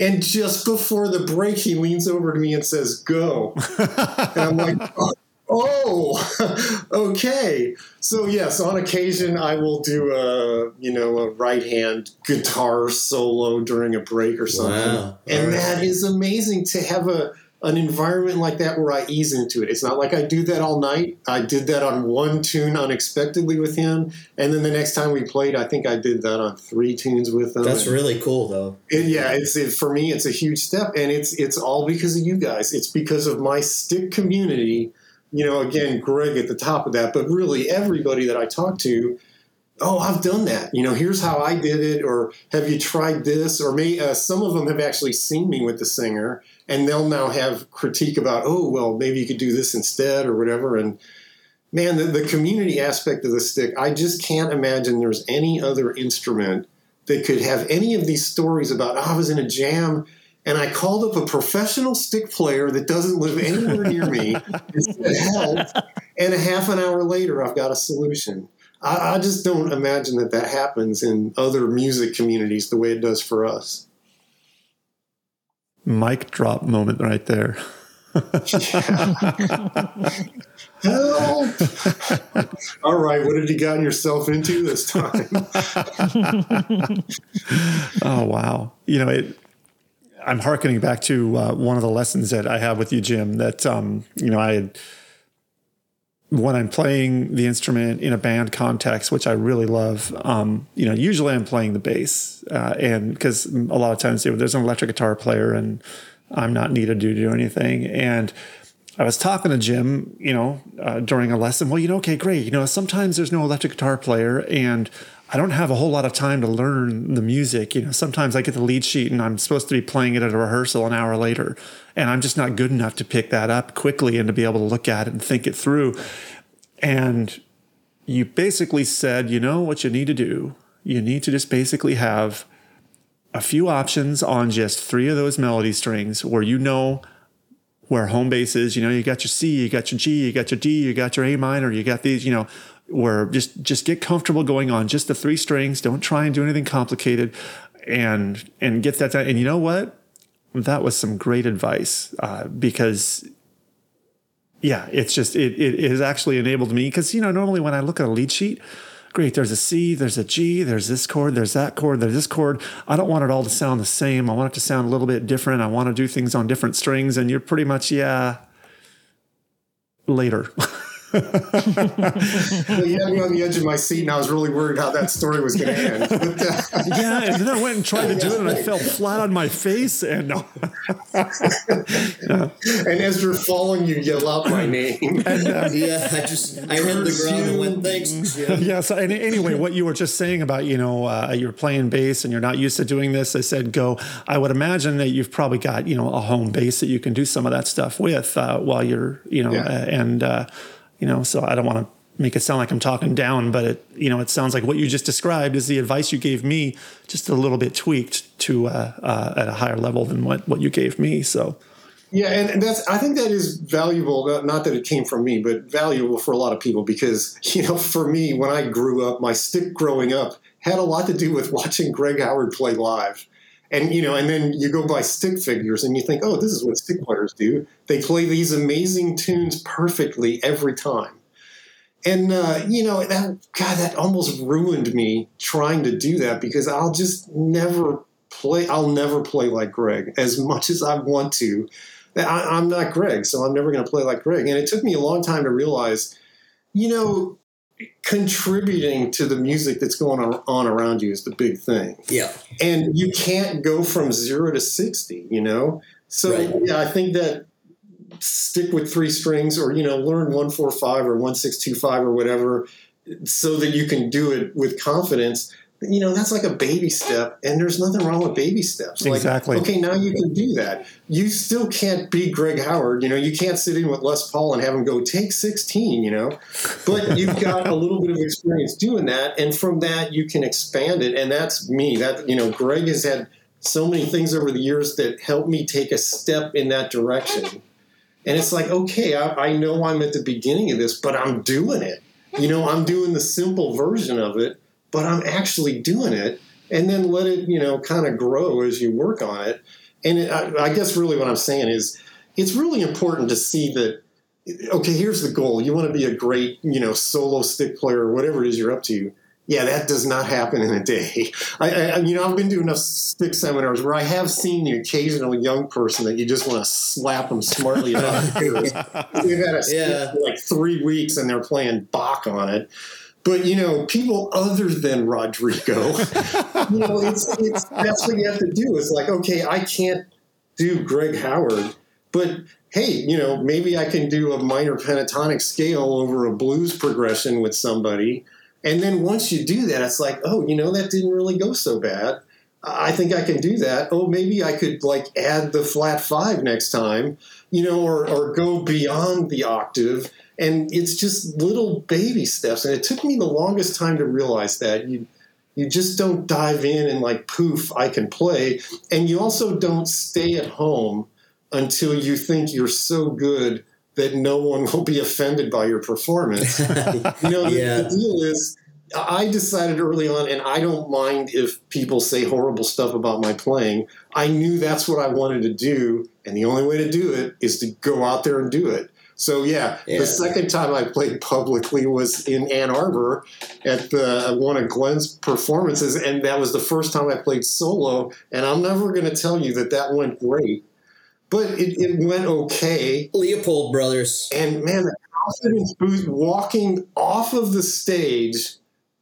[SPEAKER 5] And just before the break, he leans over to me and says, Go. and I'm like, Oh, oh okay. So yes, on occasion I will do a you know a right hand guitar solo during a break or something,
[SPEAKER 4] Wow.
[SPEAKER 5] and
[SPEAKER 4] right.
[SPEAKER 5] that is amazing to have a an environment like that where I ease into it. It's not like I do that all night. I did that on one tune unexpectedly with him, and then the next time we played, I think I did that on three tunes with him.
[SPEAKER 4] That's
[SPEAKER 5] And-
[SPEAKER 4] really cool, though.
[SPEAKER 5] it, yeah, it's it, for me. It's a huge step, and it's it's all because of you guys. It's because of my stick community. You know, again, Greg at the top of that, but really everybody that I talk to. Oh, I've done that. You know, here's how I did it, or have you tried this? Or may uh, some of them have actually seen me with the singer, and they'll now have critique about, oh, well, maybe you could do this instead, or whatever. And man, the, the community aspect of the stick, I just can't imagine there's any other instrument that could have any of these stories about, oh, I was in a jam and I called up a professional stick player that doesn't live anywhere near me and said help. And a half an hour later, I've got a solution. I, I just don't imagine that that happens in other music communities the way it does for us.
[SPEAKER 2] Mic drop moment right there.
[SPEAKER 5] Help! All right, what have you gotten yourself into this time?
[SPEAKER 2] oh wow you know it I'm harkening back to uh, one of the lessons that I have with you, Jim. That um, you know, I when I'm playing the instrument in a band context, which I really love, um, you know, usually I'm playing the bass, uh, and because a lot of times there's an electric guitar player and I'm not needed to do anything. And I was talking to Jim, you know, uh, during a lesson. Well, you know, okay, great. You know, sometimes there's no electric guitar player, and I don't have a whole lot of time to learn the music. You know, sometimes I get the lead sheet and I'm supposed to be playing it at a rehearsal an hour later, and I'm just not good enough to pick that up quickly and to be able to look at it and think it through. And you basically said, you know what you need to do? You need to just basically have a few options on just three of those melody strings where you know where home base is. You know, you got your C, you got your G, you got your D, you got your A minor, you got these, you know, where just just get comfortable going on just the three strings. Don't try and do anything complicated and and get that done. And you know what? That was some great advice uh, because yeah, it's just it it has actually enabled me because you know normally when I look at a lead sheet, great, there's a C, there's a G, there's this chord, there's that chord, there's this chord. I don't want it all to sound the same. I want it to sound a little bit different. I want to do things on different strings, and you're pretty much yeah later.
[SPEAKER 5] you had me on the edge of my seat, and I was really worried how that story was going to end. But, uh,
[SPEAKER 2] yeah, and then I went and tried to do it, and I fell flat on my face. And
[SPEAKER 5] yeah. and as you're falling, you yell out my name.
[SPEAKER 2] And, uh,
[SPEAKER 4] yeah, I just I hit the ground and went thanks. Yeah.
[SPEAKER 2] yeah. So and anyway, what you were just saying about you know uh, you're playing bass and you're not used to doing this, I said go. I would imagine that you've probably got you know a home base that you can do some of that stuff with uh, while you're you know
[SPEAKER 5] Yeah.
[SPEAKER 2] uh, and uh, you know. So I don't want to make it sound like I'm talking down, but it you know it sounds like what you just described is the advice you gave me, just a little bit tweaked to uh, uh, at a higher level than what what you gave me. So.
[SPEAKER 5] Yeah, and, and that's I think that is valuable. Not, not that it came from me, but valuable for a lot of people because you know, for me, when I grew up, my stick growing up had a lot to do with watching Greg Howard play live. And you know, and then you go by stick figures and you think, oh, this is what stick players do. They play these amazing tunes perfectly every time. And uh, you know, that God, that almost ruined me trying to do that because I'll just never play. I'll never play like Greg as much as I want to. I, I'm not Greg, so I'm never going to play like Greg. And it took me a long time to realize, you know, contributing to the music that's going on, on around you is the big thing.
[SPEAKER 4] Yeah.
[SPEAKER 5] And you can't go from zero to 60, you know? So,
[SPEAKER 4] Right.
[SPEAKER 5] yeah, I think that stick with three strings or, you know, learn 145 or 1625 or whatever so that you can do it with confidence. You know, that's like a baby step, and there's nothing wrong with baby steps. Like,
[SPEAKER 2] Exactly.
[SPEAKER 5] okay, now you can do that. You still can't be Greg Howard. You know, you can't sit in with Les Paul and have him go take 16, you know, but you've got a little bit of experience doing that. And from that, you can expand it. And that's me. That, you know, Greg has had so many things over the years that helped me take a step in that direction. And it's like, okay, I, I know I'm at the beginning of this, but I'm doing it. You know, I'm doing the simple version of it, but I'm actually doing it. And then let it, you know, kind of grow as you work on it. And it, I, I guess really what I'm saying is it's really important to see that, okay, here's the goal. You want to be a great, you know, solo stick player or whatever it is you're up to. Yeah, that does not happen in a day. I, I, you know, I've been doing enough stick seminars where I have seen the occasional young person that you just want to slap them smartly about the ears. They've had a stick
[SPEAKER 4] Yeah.
[SPEAKER 5] for like three weeks and they're playing Bach on it. But you know, people other than Rodrigo, you know, it's, it's that's what you have to do. It's like, okay, I can't do Greg Howard, but hey, you know, maybe I can do a minor pentatonic scale over a blues progression with somebody. And then once you do that, it's like, oh, you know, that didn't really go so bad. I think I can do that. Oh, maybe I could like add the flat five next time, you know, or, or go beyond the octave. And it's just little baby steps. And it took me the longest time to realize that you you just don't dive in and like poof, I can play. And you also don't stay at home until you think you're so good that no one will be offended by your performance. You know, the-
[SPEAKER 4] Yeah.
[SPEAKER 5] the deal is, I decided early on, and I don't mind if people say horrible stuff about my playing. I knew that's what I wanted to do, and the only way to do it is to go out there and do it. So yeah,
[SPEAKER 4] Yeah.
[SPEAKER 5] the second time I played publicly was in Ann Arbor at the one of Glenn's performances, and that was the first time I played solo. And I'm never going to tell you that that went great, but it, it went okay.
[SPEAKER 4] Leopold Brothers.
[SPEAKER 5] And man, the confidence boost walking off of the stage,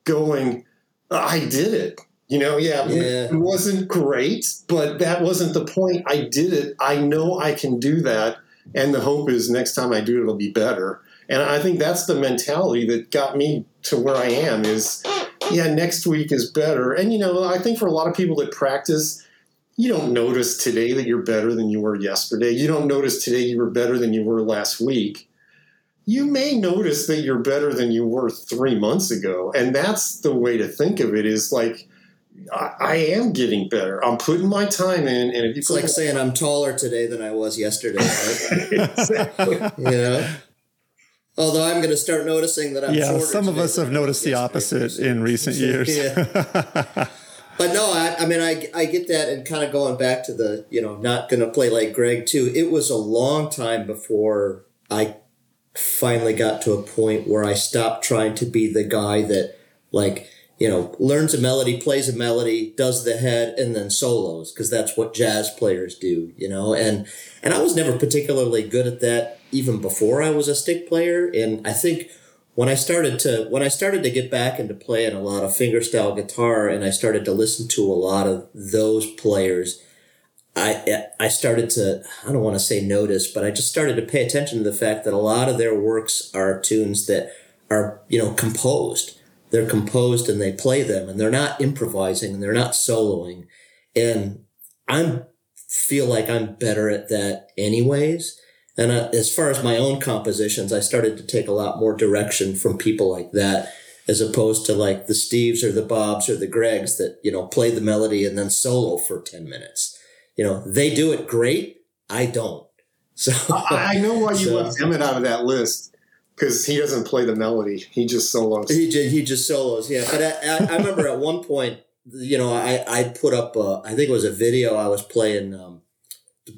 [SPEAKER 5] going, I did it. You know, yeah,
[SPEAKER 4] Yeah.
[SPEAKER 5] it wasn't great, but that wasn't the point. I did it. I know I can do that. And the hope is next time I do it, it'll be better. And I think that's the mentality that got me to where I am is, yeah, next week is better. And, you know, I think for a lot of people that practice, you don't notice today that you're better than you were yesterday. You don't notice today you were better than you were last week. You may notice that you're better than you were three months ago. And that's the way to think of it is like, I, I am getting better. I'm putting my time in. And if you
[SPEAKER 4] It's like saying I'm taller today than I was yesterday. Right?
[SPEAKER 5] exactly.
[SPEAKER 4] you know? Although I'm going to start noticing that I'm
[SPEAKER 2] yeah, some of us have
[SPEAKER 4] than I was
[SPEAKER 2] noticed the opposite in recent years.
[SPEAKER 4] Yeah. But no, I, I mean, I, I get that, and kind of going back to the, you know, not going to play like Greg too. It was a long time before I finally got to a point where I stopped trying to be the guy that, like, you know, learns a melody, plays a melody, does the head, and then solos because that's what jazz players do, you know. And and I was never particularly good at that even before I was a stick player. And I think when I started to when I started to get back into playing a lot of fingerstyle guitar and I started to listen to a lot of those players, I I started to I don't want to say notice, but I just started to pay attention to the fact that a lot of their works are tunes that are you know composed. They're composed and they play them, and they're not improvising and they're not soloing. And I'm feel like I'm better at that anyways. And uh, as far as my own compositions, I started to take a lot more direction from people like that, as opposed to like the Steves or the Bobs or the Gregs that, you know, play the melody and then solo for 10 minutes. You know, they do it great. I don't. So
[SPEAKER 5] I I know why you
[SPEAKER 4] So-
[SPEAKER 5] left Emmett out of that list because he doesn't play the melody. He just solos.
[SPEAKER 4] He just, he just solos, yeah. But I, I, I remember at one point, you know, I I put up, a, I think it was a video. I was playing um,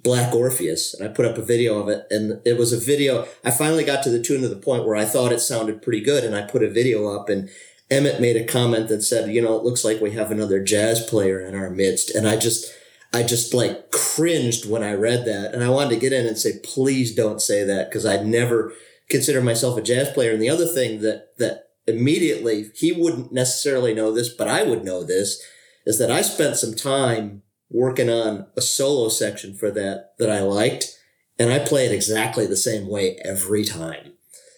[SPEAKER 4] Black Orpheus, and I put up a video of it, and it was a video. I finally got to the tune to the point where I thought it sounded pretty good, and I put a video up, and Emmett made a comment that said, you know, it looks like we have another jazz player in our midst, and I just. I just like cringed when I read that, and I wanted to get in and say, "Please don't say that," because I'd never consider myself a jazz player. And the other thing that that immediately he wouldn't necessarily know this, but I would know this, is that I spent some time working on a solo section for that that I liked, and I play it exactly the same way every time.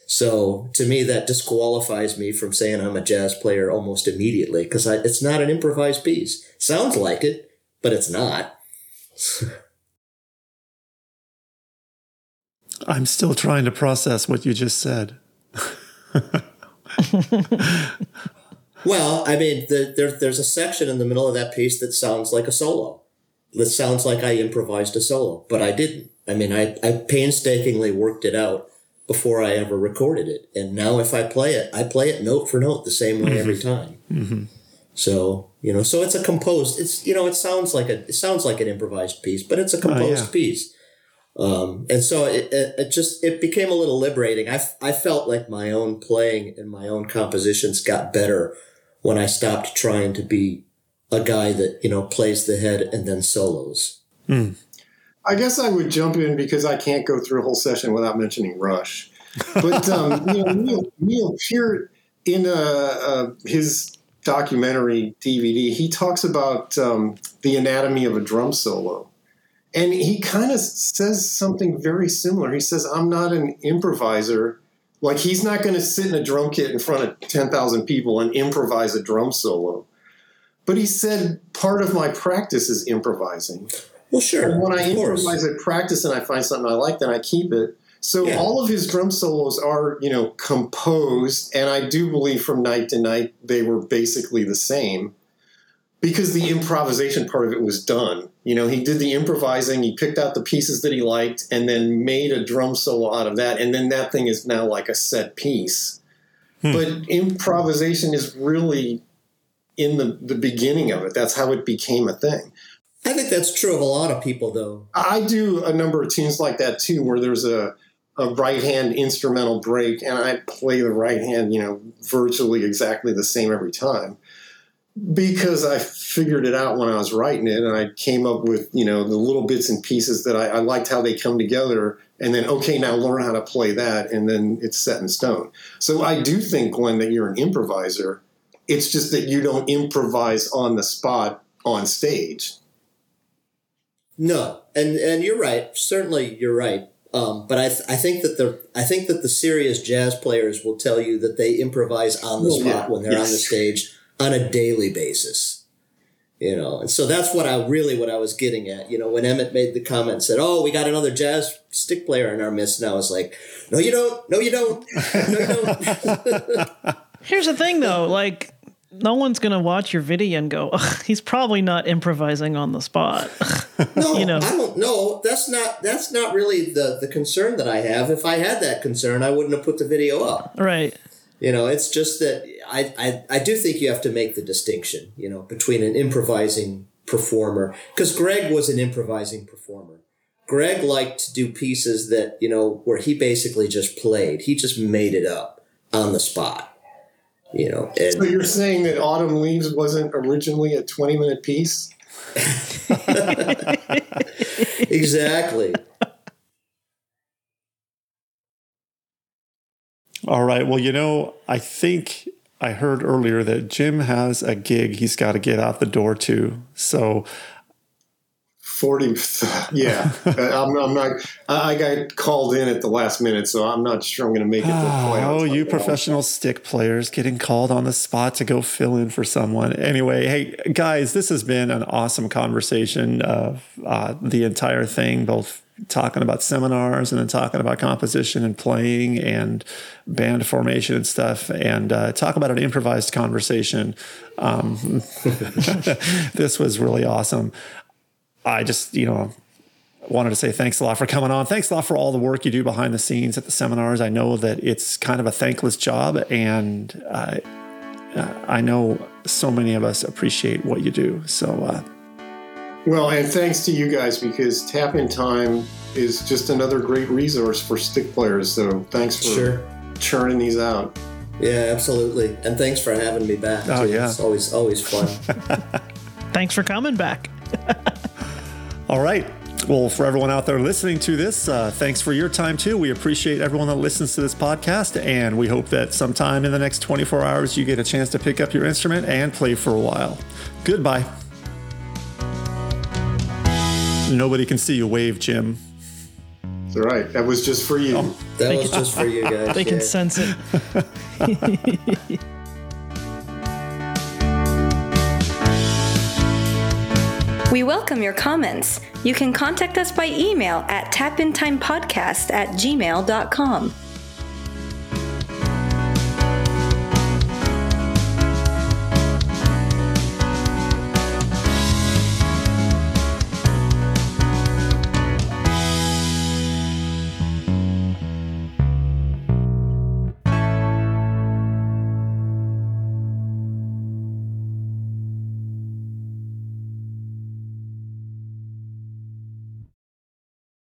[SPEAKER 4] So to me, that disqualifies me from saying I'm a jazz player almost immediately because it's not an improvised piece. Sounds like it, but it's not.
[SPEAKER 2] I'm still trying to process what you just said.
[SPEAKER 4] Well, I mean, the, there, there's a section in the middle of that piece that sounds like a solo. That sounds like I improvised a solo, but I didn't. I mean, I, I painstakingly worked it out before I ever recorded it. And now if I play it, I play it note for note the same way every mm-hmm. time. Mm-hmm. So, you know, so it's a composed, it's, you know, it sounds like a, it sounds like an improvised piece, but it's a oh, composed
[SPEAKER 2] yeah.
[SPEAKER 4] piece. Um, and so it, it, it just, it became a little liberating. I, f- I felt like my own playing and my own compositions got better when I stopped trying to be a guy that, you know, plays the head and then solos.
[SPEAKER 5] I guess I would jump in because I can't go through a whole session without mentioning Rush. But um, you know, Neil, Neil Peart in uh, uh, his documentary DVD, he talks about um, the anatomy of a drum solo, and he kind of says something very similar. He says, "I'm not an improviser." Like he's not going to sit in a drum kit in front of ten thousand people and improvise a drum solo. But he said, "Part of my practice is improvising."
[SPEAKER 4] Well, sure.
[SPEAKER 5] And when I
[SPEAKER 4] course.
[SPEAKER 5] improvise at practice and I find something I like, then I keep it. So
[SPEAKER 4] Yeah.
[SPEAKER 5] all of his drum solos are, you know, composed, and I do believe from night to night they were basically the same because the improvisation part of it was done. You know, he did the improvising, he picked out the pieces that he liked, and then made a drum solo out of that, and then that thing is now like a set piece. Hmm. But improvisation is really in the, the beginning of it. That's how it became a thing.
[SPEAKER 4] I think that's true of a lot of people, though.
[SPEAKER 5] I do a number of tunes like that too, where there's a a right hand instrumental break and I play the right hand, you know, virtually exactly the same every time because I figured it out when I was writing it, and I came up with you know the little bits and pieces that I, I, liked how they come together, and then okay, now learn how to play that, and then it's set in stone. So I do think, Glenn, that you're an improviser. It's just that you don't improvise on the spot on stage.
[SPEAKER 4] No, and and you're right. Certainly, you're right. Um, but I, th- I think that the I think that the serious jazz players will tell you that they improvise on the spot yeah. when they're yes. on the stage on a daily basis. You know, and so that's what I really what I was getting at. You know, when Emmett made the comment and said, "Oh, we got another jazz stick player in our midst," and I was like, "No, you don't. No, you don't. No, you don't."
[SPEAKER 3] Here's the thing, though. Like, no one's gonna watch your video and go, "He's probably not improvising on the spot."
[SPEAKER 4] no, you know, I don't know. That's not that's not really the the concern that I have. If I had that concern, I wouldn't have put the video up.
[SPEAKER 3] Right.
[SPEAKER 4] You know, it's just that I, I, I do think you have to make the distinction, you know, between an improvising performer, because Greg was an improvising performer. Greg liked to do pieces that, you know, where he basically just played. He just made it up on the spot. You know.
[SPEAKER 5] And, so you're saying that Autumn Leaves wasn't originally a 20 minute piece?
[SPEAKER 4] exactly.
[SPEAKER 2] All right. Well, you know, I think I heard earlier that Jim has a gig he's got to get out the door to. So
[SPEAKER 5] 40 yeah. I'm, I'm, not i got called in at the last minute so i'm not sure i'm going to make it to
[SPEAKER 2] the oh you professional stick players getting called on the spot to go fill in for someone. Anyway hey guys this has been an awesome conversation of uh, the entire thing both talking about seminars and then talking about composition and playing and band formation and stuff and uh, talk about an improvised conversation. Um, this was really awesome i just you know wanted to say thanks a lot for coming on thanks a lot for all the work you do behind the scenes at the seminars i know that it's kind of a thankless job and uh, i know so many of us appreciate what you do so uh,
[SPEAKER 5] well, and thanks to you guys because Tap in Time is just another great resource for stick players. So thanks for sure. churning these out.
[SPEAKER 4] Yeah, absolutely. And thanks for having me back.
[SPEAKER 2] Oh, too. yeah.
[SPEAKER 4] It's always, always fun.
[SPEAKER 3] thanks for coming back.
[SPEAKER 2] All right. Well, for everyone out there listening to this, uh, thanks for your time too. We appreciate everyone that listens to this podcast, and we hope that sometime in the next 24 hours you get a chance to pick up your instrument and play for a while. Goodbye. Nobody can see you wave, Jim.
[SPEAKER 5] That's right. That was just for you. Oh,
[SPEAKER 4] that was just for you guys.
[SPEAKER 3] They yeah. can sense it.
[SPEAKER 1] We welcome your comments. You can contact us by email at tapintimepodcast at gmail.com.